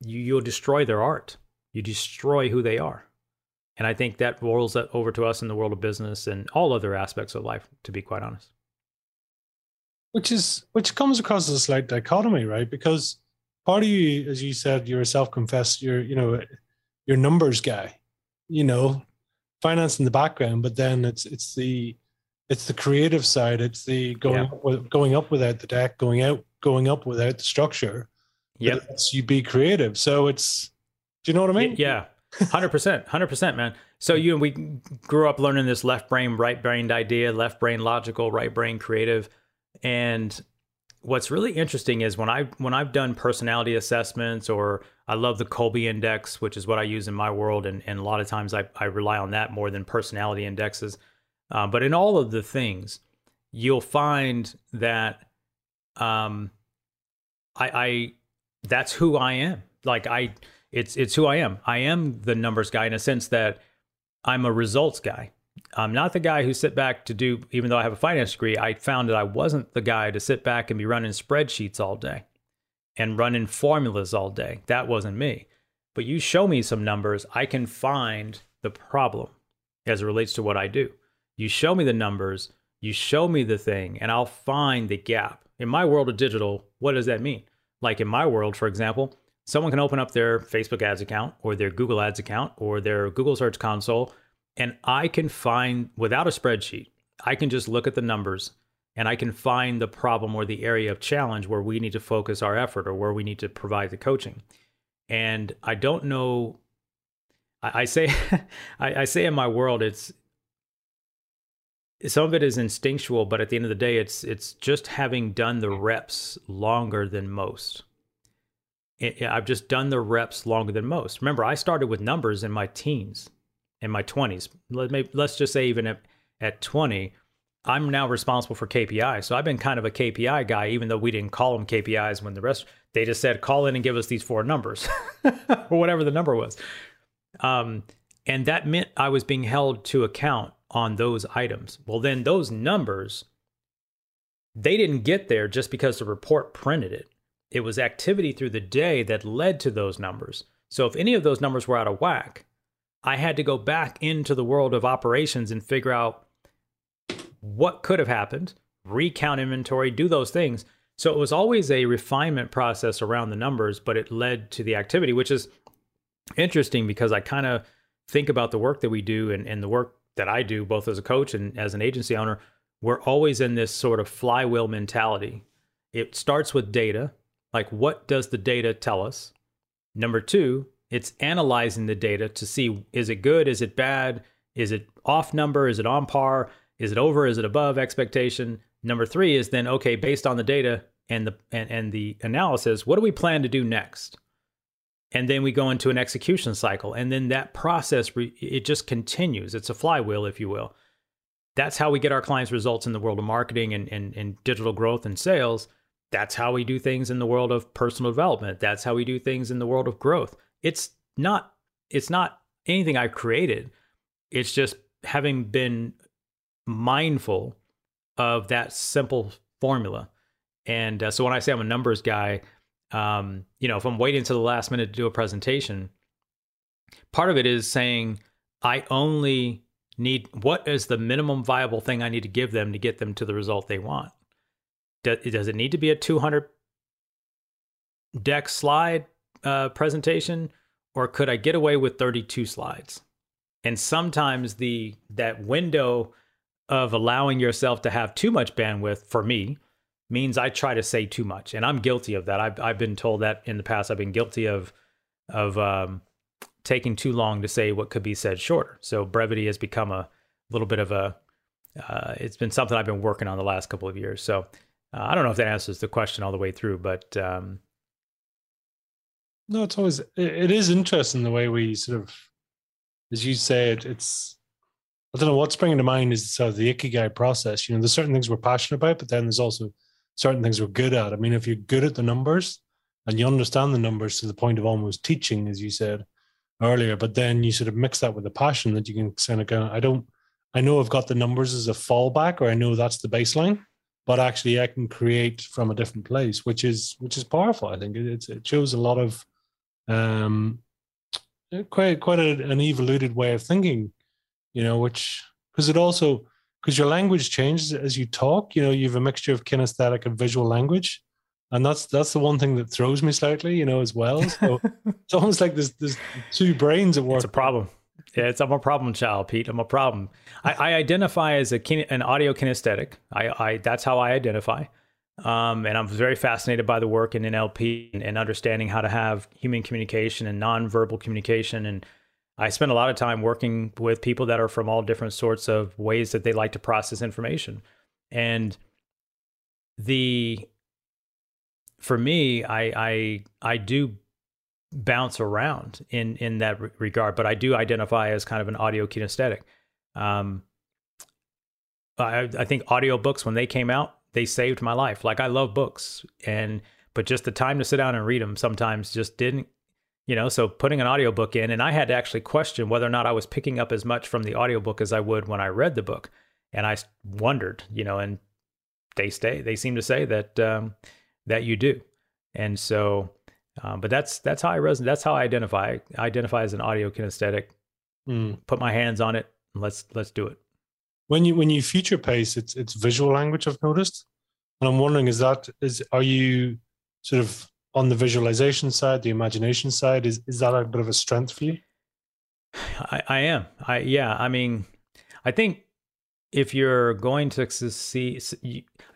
you, you'll destroy their art. You destroy who they are. And I think that rolls over to us in the world of business and all other aspects of life, to be quite honest. Which is which comes across as a slight dichotomy, right? Because part of you, as you said, you're a self-confessed, you're, you know, your numbers guy, you know, finance in the background, but then it's it's the it's the creative side. It's the going yeah. up with, going up without the deck, going out going up without the structure. Yeah, you be creative. So it's do you know what I mean? Yeah, hundred percent, hundred percent, man. So you and we grew up learning this left brain, right brained idea, left brain logical, right brain creative, and what's really interesting is when I when I've done personality assessments or I love the Kolbe index, which is what I use in my world, and, and a lot of times I, I rely on that more than personality indexes. Uh, but in all of the things, you'll find that um, I, I that's who I am. Like I, it's it's who I am. I am the numbers guy in a sense that I'm a results guy. I'm not the guy who sit back to do, even though I have a finance degree, I found that I wasn't the guy to sit back and be running spreadsheets all day and running formulas all day. That wasn't me. But you show me some numbers, I can find the problem as it relates to what I do. You show me the numbers, you show me the thing, and I'll find the gap. In my world of digital, what does that mean? Like in my world, for example, someone can open up their Facebook ads account or their Google ads account or their Google Search Console and I can find, without a spreadsheet, I can just look at the numbers and I can find the problem or the area of challenge where we need to focus our effort or where we need to provide the coaching. And I don't know. I, I say, I, I say in my world, it's some of it is instinctual, but at the end of the day, it's it's just having done the reps longer than most. it, I've just done the reps longer than most. Remember, I started with numbers in my teens, in my 20s. Let, let's just say even at, at 20, I'm now responsible for KPI. So I've been kind of a KPI guy, even though we didn't call them KPIs when the rest, they just said, call in and give us these four numbers or whatever the number was. Um, and that meant I was being held to account on those items. Well, then those numbers, they didn't get there just because the report printed it. It was activity through the day that led to those numbers. So if any of those numbers were out of whack, I had to go back into the world of operations and figure out what could have happened, recount inventory, do those things. So it was always a refinement process around the numbers, but it led to the activity, which is interesting because I kind of think about the work that we do and, and the work that I do, both as a coach and as an agency owner. We're always in this sort of flywheel mentality. It starts with data, like what does the data tell us? Number two, it's analyzing the data to see is it good, is it bad, is it off number, is it on par, is it over, is it above expectation? Number three is then okay, based on the data and the and, and the analysis, what do we plan to do next? and then we go into an execution cycle and then that process it just continues. It's a flywheel if you will. That's how we get our clients results in the world of marketing and, and, and digital growth and sales. That's how we do things in the world of personal development. That's how we do things in the world of growth. It's not it's not anything i created. It's just having been mindful of that simple formula and uh, so when i say i'm a numbers guy um, you know, if I'm waiting to the last minute to do a presentation, part of it is saying I only need what is the minimum viable thing I need to give them to get them to the result they want. Does it need to be a 200 deck slide uh, presentation, or could I get away with 32 slides? And sometimes the that window of allowing yourself to have too much bandwidth for me means I try to say too much, and I'm guilty of that. I've I've been told that in the past. I've been guilty of of um, taking too long to say what could be said shorter. So brevity has become a little bit of a. Uh, it's been something I've been working on the last couple of years. So uh, I don't know if that answers the question all the way through, but um, no, it's always it is interesting the way we sort of, as you said, it's I don't know what's bringing to mind is sort of the ikigai process. You know, there's certain things we're passionate about, but then there's also certain things we're good at. I mean, if you're good at the numbers and you understand the numbers to the point of almost teaching, as you said earlier, but then you sort of mix that with a passion that you can kind of go, I don't, I know I've got the numbers as a fallback, or I know that's the baseline, but actually I can create from a different place, which is which is powerful. I think it, it shows a lot of um, quite quite a, an evoluted way of thinking, you know, which because it also because your language changes as you talk. You know, you have a mixture of kinesthetic and visual language, and that's that's the one thing that throws me slightly. You know, as well. So it's almost like there's there's two brains at work. It's a problem. Yeah, it's I'm a problem child, Pete. I'm a problem. I, I identify as a an audio kinesthetic. I, I that's how I identify. Um, and I'm very fascinated by the work in NLP and, and understanding how to have human communication and nonverbal communication and I spend a lot of time working with people that are from all different sorts of ways that they like to process information. And the for me, I I I do bounce around in in that re- regard, but I do identify as kind of an audio kinesthetic. Um, I I think audiobooks when they came out, they saved my life. Like I love books and but just the time to sit down and read them sometimes just didn't you know so putting an audiobook in and i had to actually question whether or not i was picking up as much from the audiobook as i would when i read the book. And i wondered you know and they stay they seem to say that um, that you do. And so um, but that's that's how i resonate that's how i identify I identify as an audio kinesthetic. Mm. put my hands on it let's let's do it. When you when you feature pace it's it's visual language i've noticed. And i'm wondering is that is are you sort of on the visualization side, the imagination side, is is that a bit of a strength for you? I, I am. I yeah. I mean, I think if you're going to succeed,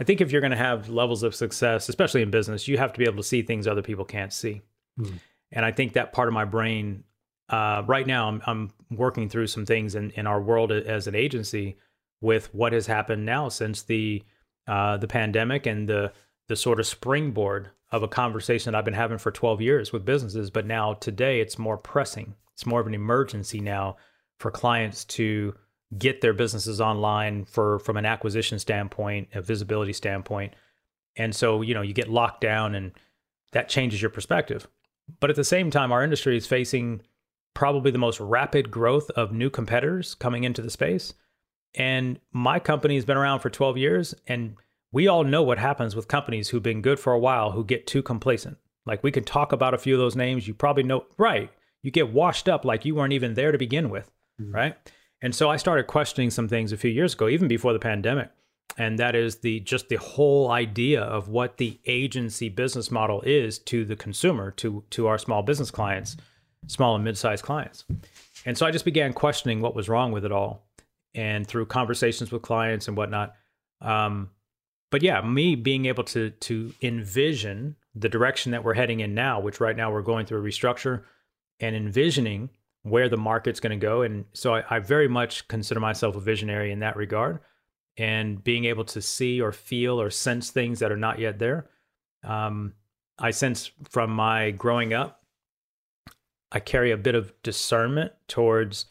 I think if you're going to have levels of success, especially in business, you have to be able to see things other people can't see. Mm. And I think that part of my brain, uh, right now, I'm, I'm working through some things in, in our world as an agency with what has happened now since the uh, the pandemic and the the sort of springboard of a conversation that I've been having for 12 years with businesses, but now today it's more pressing. It's more of an emergency now for clients to get their businesses online for from an acquisition standpoint, a visibility standpoint. And so, you know, you get locked down and that changes your perspective. But at the same time, our industry is facing probably the most rapid growth of new competitors coming into the space. And my company has been around for 12 years and we all know what happens with companies who've been good for a while who get too complacent. Like we can talk about a few of those names. You probably know, right? You get washed up like you weren't even there to begin with, mm-hmm. right? And so I started questioning some things a few years ago, even before the pandemic. And that is the just the whole idea of what the agency business model is to the consumer, to to our small business clients, small and mid-sized clients. And so I just began questioning what was wrong with it all. And through conversations with clients and whatnot, um, but yeah, me being able to to envision the direction that we're heading in now, which right now we're going through a restructure, and envisioning where the market's going to go. And so I, I, very much consider myself a visionary in that regard, and being able to see or feel or sense things that are not yet there. Um, I sense from my growing up, I carry a bit of discernment towards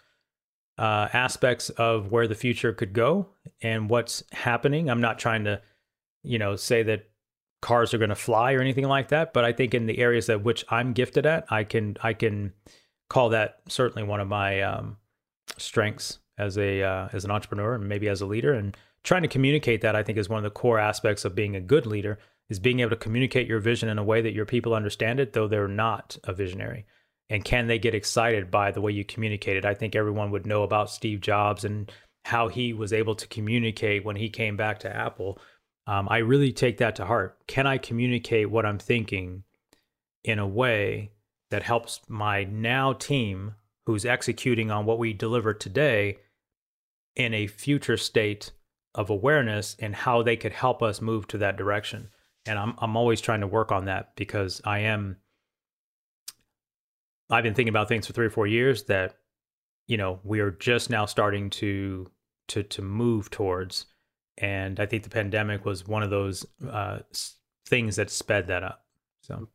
uh, aspects of where the future could go and what's happening. I'm not trying to you know, say that cars are going to fly or anything like that, but I think in the areas that which I'm gifted at, I can I can call that certainly one of my um, strengths as a uh, as an entrepreneur and maybe as a leader. And trying to communicate that, I think, is one of the core aspects of being a good leader is being able to communicate your vision in a way that your people understand it, though they're not a visionary. And can they get excited by the way you communicate it? I think everyone would know about Steve Jobs and how he was able to communicate when he came back to Apple um, I really take that to heart. Can I communicate what I'm thinking in a way that helps my now team who's executing on what we deliver today in a future state of awareness and how they could help us move to that direction? And I'm I'm always trying to work on that because I am I've been thinking about things for three or four years that you know we are just now starting to to to move towards and I think the pandemic was one of those uh, things that sped that up. So.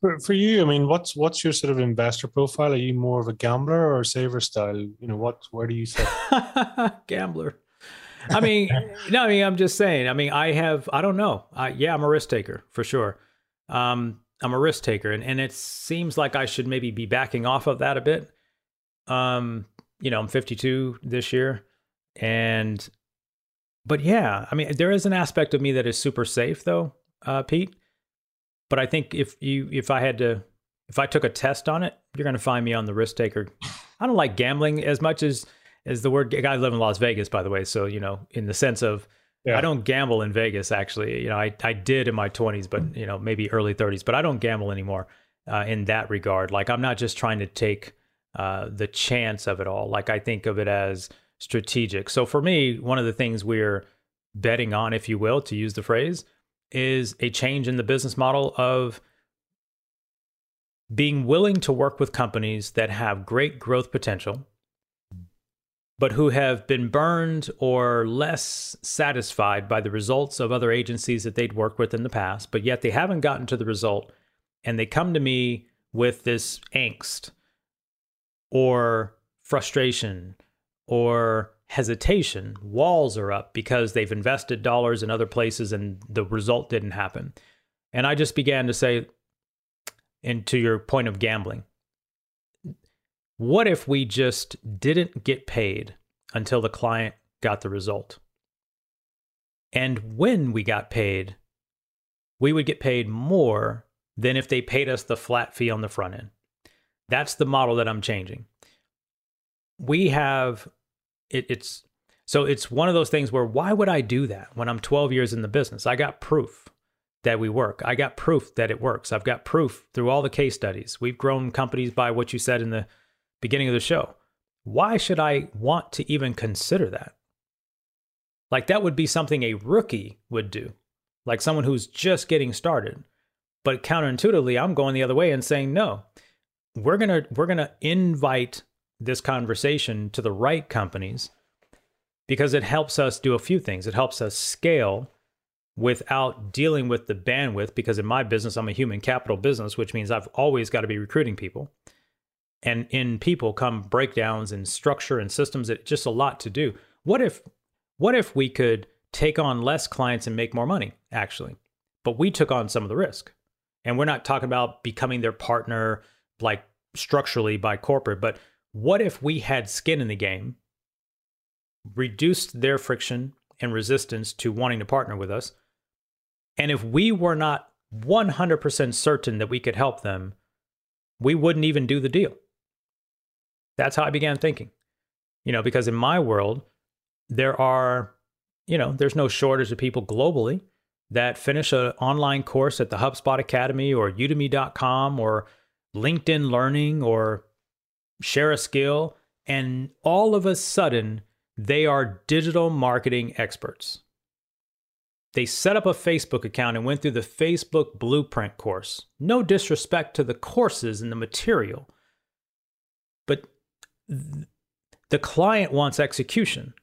For, for you, I mean, what's what's your sort of investor profile? Are you more of a gambler or a saver style? You know, what where do you sit? gambler. I mean, no, I mean, I'm just saying. I mean, I have, I don't know. I, yeah, I'm a risk taker for sure. Um, I'm a risk taker, and and it seems like I should maybe be backing off of that a bit. Um, you know, I'm 52 this year. And, but yeah, I mean, there is an aspect of me that is super safe though, uh, Pete. But I think if you, if I had to, if I took a test on it, you're going to find me on the risk taker. I don't like gambling as much as, as the word, I live in Las Vegas, by the way. So, you know, in the sense of, yeah. I don't gamble in Vegas actually. You know, I, I did in my 20s, but you know, maybe early 30s, but I don't gamble anymore uh, in that regard. Like I'm not just trying to take uh, the chance of it all. Like I think of it as strategic. So for me, one of the things we're betting on, if you will, to use the phrase, is a change in the business model of being willing to work with companies that have great growth potential, but who have been burned or less satisfied by the results of other agencies that they'd worked with in the past, but yet they haven't gotten to the result. And they come to me with this angst or frustration or hesitation, walls are up because they've invested dollars in other places and the result didn't happen. And I just began to say, and to your point of gambling, what if we just didn't get paid until the client got the result? And when we got paid, we would get paid more than if they paid us the flat fee on the front end. That's the model that I'm changing we have it, it's so it's one of those things where why would I do that when I'm 12 years in the business? I got proof that we work. I got proof that it works. I've got proof through all the case studies. We've grown companies by what you said in the beginning of the show. Why should I want to even consider that? Like that would be something a rookie would do, like someone who's just getting started. But counterintuitively, I'm going the other way and saying, no, we're gonna we're gonna invite this conversation to the right companies because it helps us do a few things. It helps us scale without dealing with the bandwidth because in my business I'm a human capital business which means I've always got to be recruiting people. And in people come breakdowns in structure and systems it's just a lot to do. What if what if we could take on less clients and make more money actually? But we took on some of the risk. And we're not talking about becoming their partner like structurally by corporate but what if we had skin in the game reduced their friction and resistance to wanting to partner with us and if we were not 100% certain that we could help them we wouldn't even do the deal that's how I began thinking. You know, because in my world, there are, you know, there's no shortage of people globally that finish an online course at the HubSpot Academy or udemy.com or LinkedIn Learning or share a skill. And all of a sudden, they are digital marketing experts. They set up a Facebook account and went through the Facebook Blueprint course. No disrespect to the courses and the material, but the client wants execution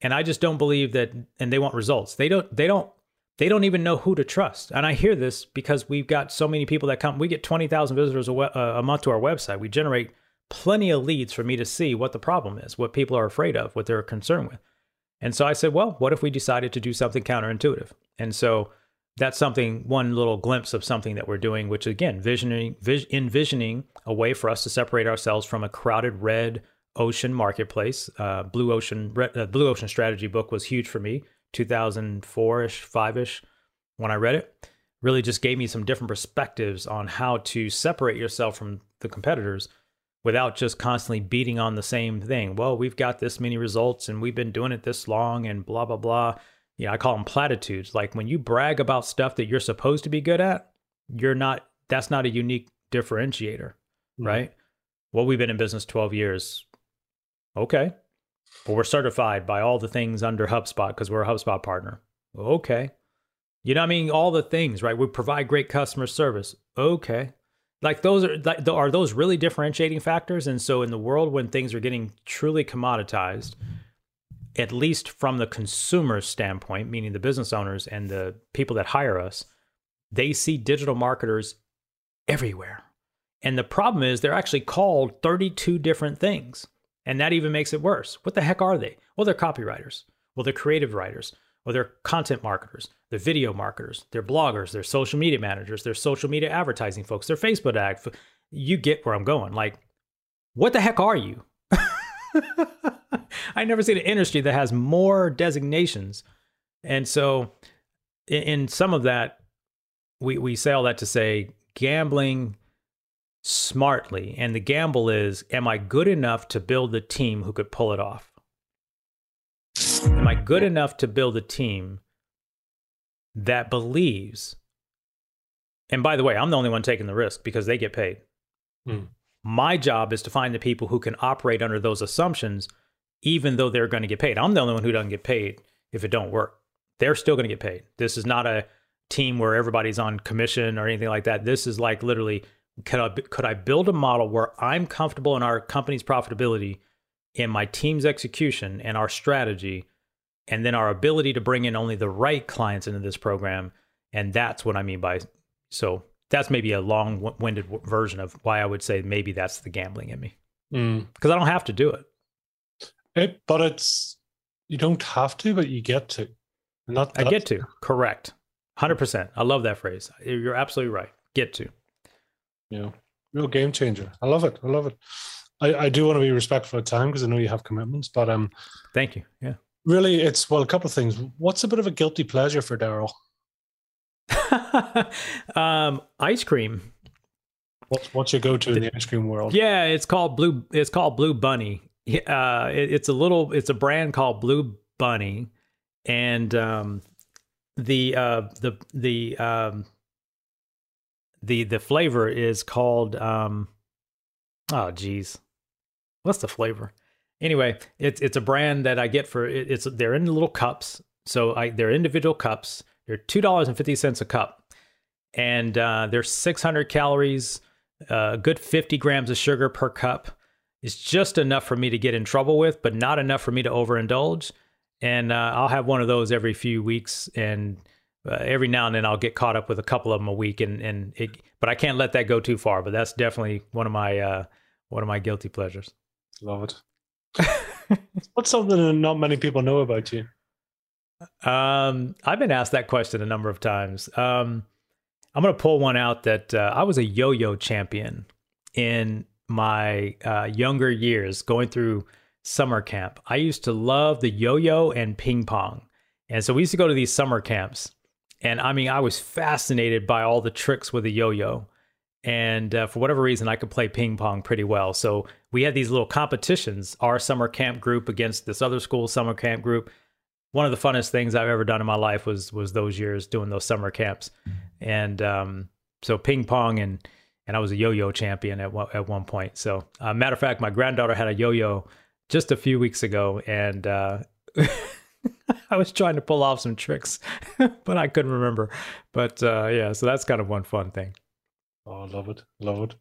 and i just don't believe that and they want results they don't they don't they don't even know who to trust and i hear this because we've got so many people that come we get 20000 visitors a, we- uh, a month to our website we generate plenty of leads for me to see what the problem is what people are afraid of what they're concerned with. And so i said well what if we decided to do something counterintuitive? And so that's something one little glimpse of something that we're doing which again visioning vis- envisioning a way for us to separate ourselves from a crowded red ocean marketplace. Uh, blue ocean uh, blue ocean strategy book was huge for me 2004ish 5ish when i read it. Really just gave me some different perspectives on how to separate yourself from the competitors without just constantly beating on the same thing well we've got this many results and we've been doing it this long and blah blah blah yeah, I call them platitudes. Like when you brag about stuff that you're supposed to be good at, you're not, that's not a unique differentiator, mm-hmm. right? Well, we've been in business 12 years. Okay. But we're certified by all the things under HubSpot because we're a HubSpot partner. Okay. You know I mean? All the things, right? We provide great customer service. Okay. Like those are like are those really differentiating factors? And so in the world when things are getting truly commoditized, at least from the consumer standpoint, meaning the business owners and the people that hire us, they see digital marketers everywhere. And the problem is they're actually called 32 different things. And that even makes it worse. What the heck are they? Well, they're copywriters. Well, they're creative writers. Well, they're content marketers. They're video marketers. They're bloggers. They're social media managers. They're social media advertising folks. They're Facebook ad. You get where I'm going. Like, what the heck are you? I never seen an industry that has more designations. And so in, in some of that, we, we say all that to say gambling smartly. And the gamble is, am I good enough to build the team who could pull it off? Am I good enough to build a team that believes? And by the way, I'm the only one taking the risk because they get paid. Mm. My job is to find the people who can operate under those assumptions even though they're going to get paid. I'm the only one who doesn't get paid if it don't work. They're still going to get paid. This is not a team where everybody's on commission or anything like that. This is like literally could I could I build a model where I'm comfortable in our company's profitability in my team's execution and our strategy and then our ability to bring in only the right clients into this program and that's what I mean by so that's maybe a long-winded version of why I would say maybe that's the gambling in me. Mm. Because I don't have to do it. It, but it's you don't have to, but you get to. And that, I get to. Correct. Hundred percent. I love that phrase. You're absolutely right. Get to. Yeah, real game changer. I love it. I love it. I, I do want to be respectful of time because I know you have commitments, but um, thank you. Yeah, really, it's well, a couple of things. What's a bit of a guilty pleasure for Daryl? um, ice cream. What's what's your go to in the ice cream world? Yeah, it's called blue. It's called Blue Bunny uh, it, it's a little it's a brand called Blue Bunny, and um, the uh, the the um, the the flavor is called um, oh geez, what's the flavor? Anyway, it's it's a brand that I get for it, it's they're in little cups, so I they're individual cups. They're two dollars and fifty cents a cup, and uh, they're six hundred calories, a uh, good fifty grams of sugar per cup It's just enough for me to get in trouble with, but not enough for me to overindulge. And uh, I'll have one of those every few weeks. And uh, every now and then I'll get caught up with a couple of them a week, and and it, but I can't let that go too far. But that's definitely one of my uh, one of my guilty pleasures. Love it. What's something that not many people know about you? Um, I've been asked that question a number of times. Um, I'm going to pull one out that uh, I was a yo-yo champion in my uh, younger years, going through summer camp. I used to love the yo-yo and ping pong, and so we used to go to these summer camps. And I mean, I was fascinated by all the tricks with the yo-yo. And uh, for whatever reason, I could play ping pong pretty well. So we had these little competitions, our summer camp group against this other school summer camp group one of the funnest things I've ever done in my life was was those years doing those summer camps, and um, so ping pong and and I was a yo-yo champion at one, at one point. So, uh, matter of fact, my granddaughter had a yo-yo just a few weeks ago, and uh, I was trying to pull off some tricks, but I couldn't remember. But uh, yeah, so that's kind of one fun thing. Oh, love it, love it.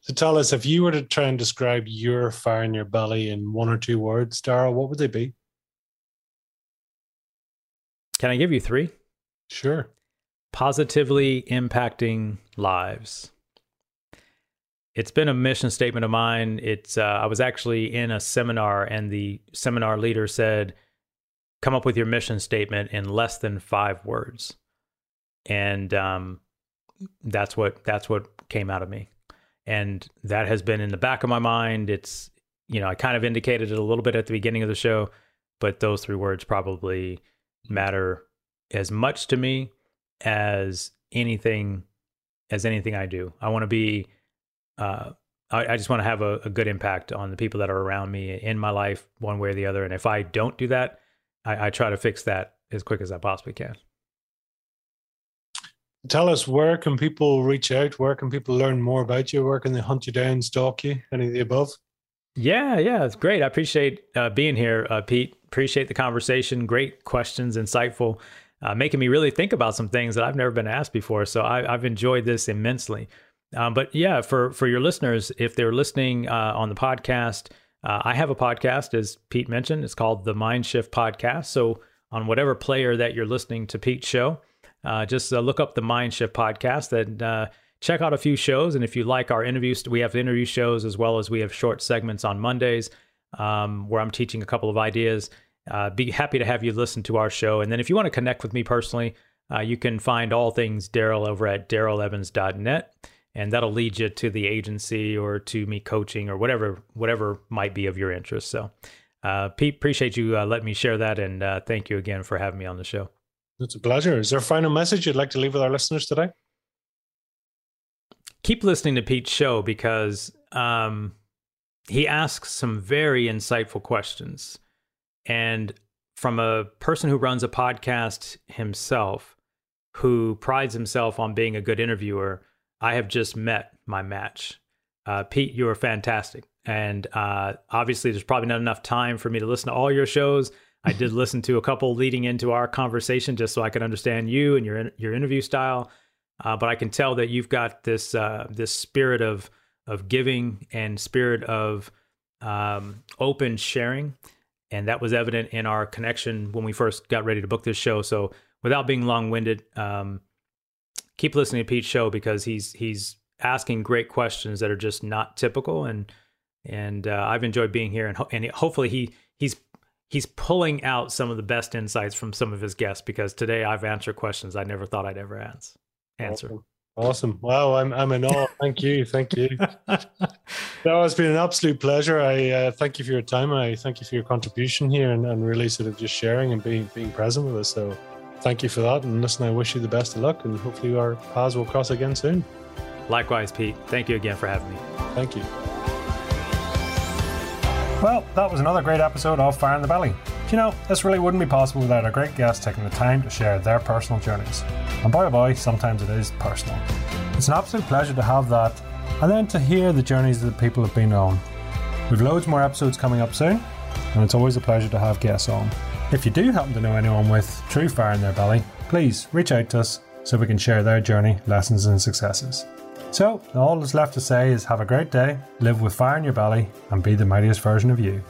So tell us, if you were to try and describe your fire in your belly in one or two words, Daryl, what would they be? Can I give you three? Sure. Positively impacting lives. It's been a mission statement of mine. It's uh, I was actually in a seminar, and the seminar leader said, "Come up with your mission statement in less than five words," and um, that's what that's what came out of me, and that has been in the back of my mind. It's you know I kind of indicated it a little bit at the beginning of the show, but those three words probably matter as much to me as anything as anything I do. I want to be uh, I, I, just want to have a, a, good impact on the people that are around me in my life, one way or the other. And if I don't do that, I, I try to fix that as quick as I possibly can. Tell us where can people reach out? Where can people learn more about you? Where can they hunt you down, stalk you? Any of the above? Yeah, yeah, it's great. I appreciate uh, being here, uh, Pete. Appreciate the conversation. Great questions, insightful, uh, making me really think about some things that I've never been asked before. So I, have enjoyed this immensely. Um, but yeah, for for your listeners, if they're listening uh, on the podcast, uh, I have a podcast, as Pete mentioned. It's called the Mind Shift Podcast. So on whatever player that you're listening to Pete's show, uh, just look up the Mind Shift Podcast. That check out a few shows. And if you like our interviews, we have interview shows as well as we have short segments on Mondays um, where I'm teaching a couple of ideas. Uh, be happy to have you listen to our show. And then if you want to connect with me personally, uh, you can find all things Daryl over at darylevans.net. And that'll lead you to the agency or to me coaching or whatever whatever might be of your interest. So, uh, Pete, appreciate you uh, letting me share that, and uh, thank you again for having me on the show. It's a pleasure. Is there a final message you'd like to leave with our listeners today? keep listening to Pete's show because um, he asks some very insightful questions. And from a person who runs a podcast himself, who prides himself on being a good interviewer, I have just met my match. Uh, Pete, you are fantastic. And uh, obviously, there's probably not enough time for me to listen to all your shows. I did listen to a couple leading into our conversation just so I could understand you and your your interview style. Uh, but I can tell that you've got this uh, this spirit of of giving and spirit of um, open sharing, and that was evident in our connection when we first got ready to book this show. So, without being long winded, um, keep listening to Pete's show because he's he's asking great questions that are just not typical, and and uh, I've enjoyed being here, and ho- and hopefully he he's he's pulling out some of the best insights from some of his guests because today I've answered questions I never thought I'd ever answer answer. Awesome. Awesome. Wow, I'm I'm in awe. Thank you. Thank you. that has been an absolute pleasure. I uh, thank you for your time. I thank you for your contribution here and, and really sort of just sharing and being being present with us. So thank you for that. And listen, I wish you the best of luck and hopefully our paths will cross again soon. Likewise, Pete. Thank you again for having me. Thank you. Well, that was another great episode of Fire in the Belly. you know, this really wouldn't be possible without our great guests taking the time to share their personal journeys. And boy boy, sometimes it is personal. It's an absolute pleasure to have that, and then to hear the journeys that people have been on. We've loads more episodes coming up soon, and it's always a pleasure to have guests on. If you do happen to know anyone with true fire in their belly, please reach out to us so we can share their journey, lessons, and successes. So, all that's left to say is have a great day, live with fire in your belly, and be the mightiest version of you.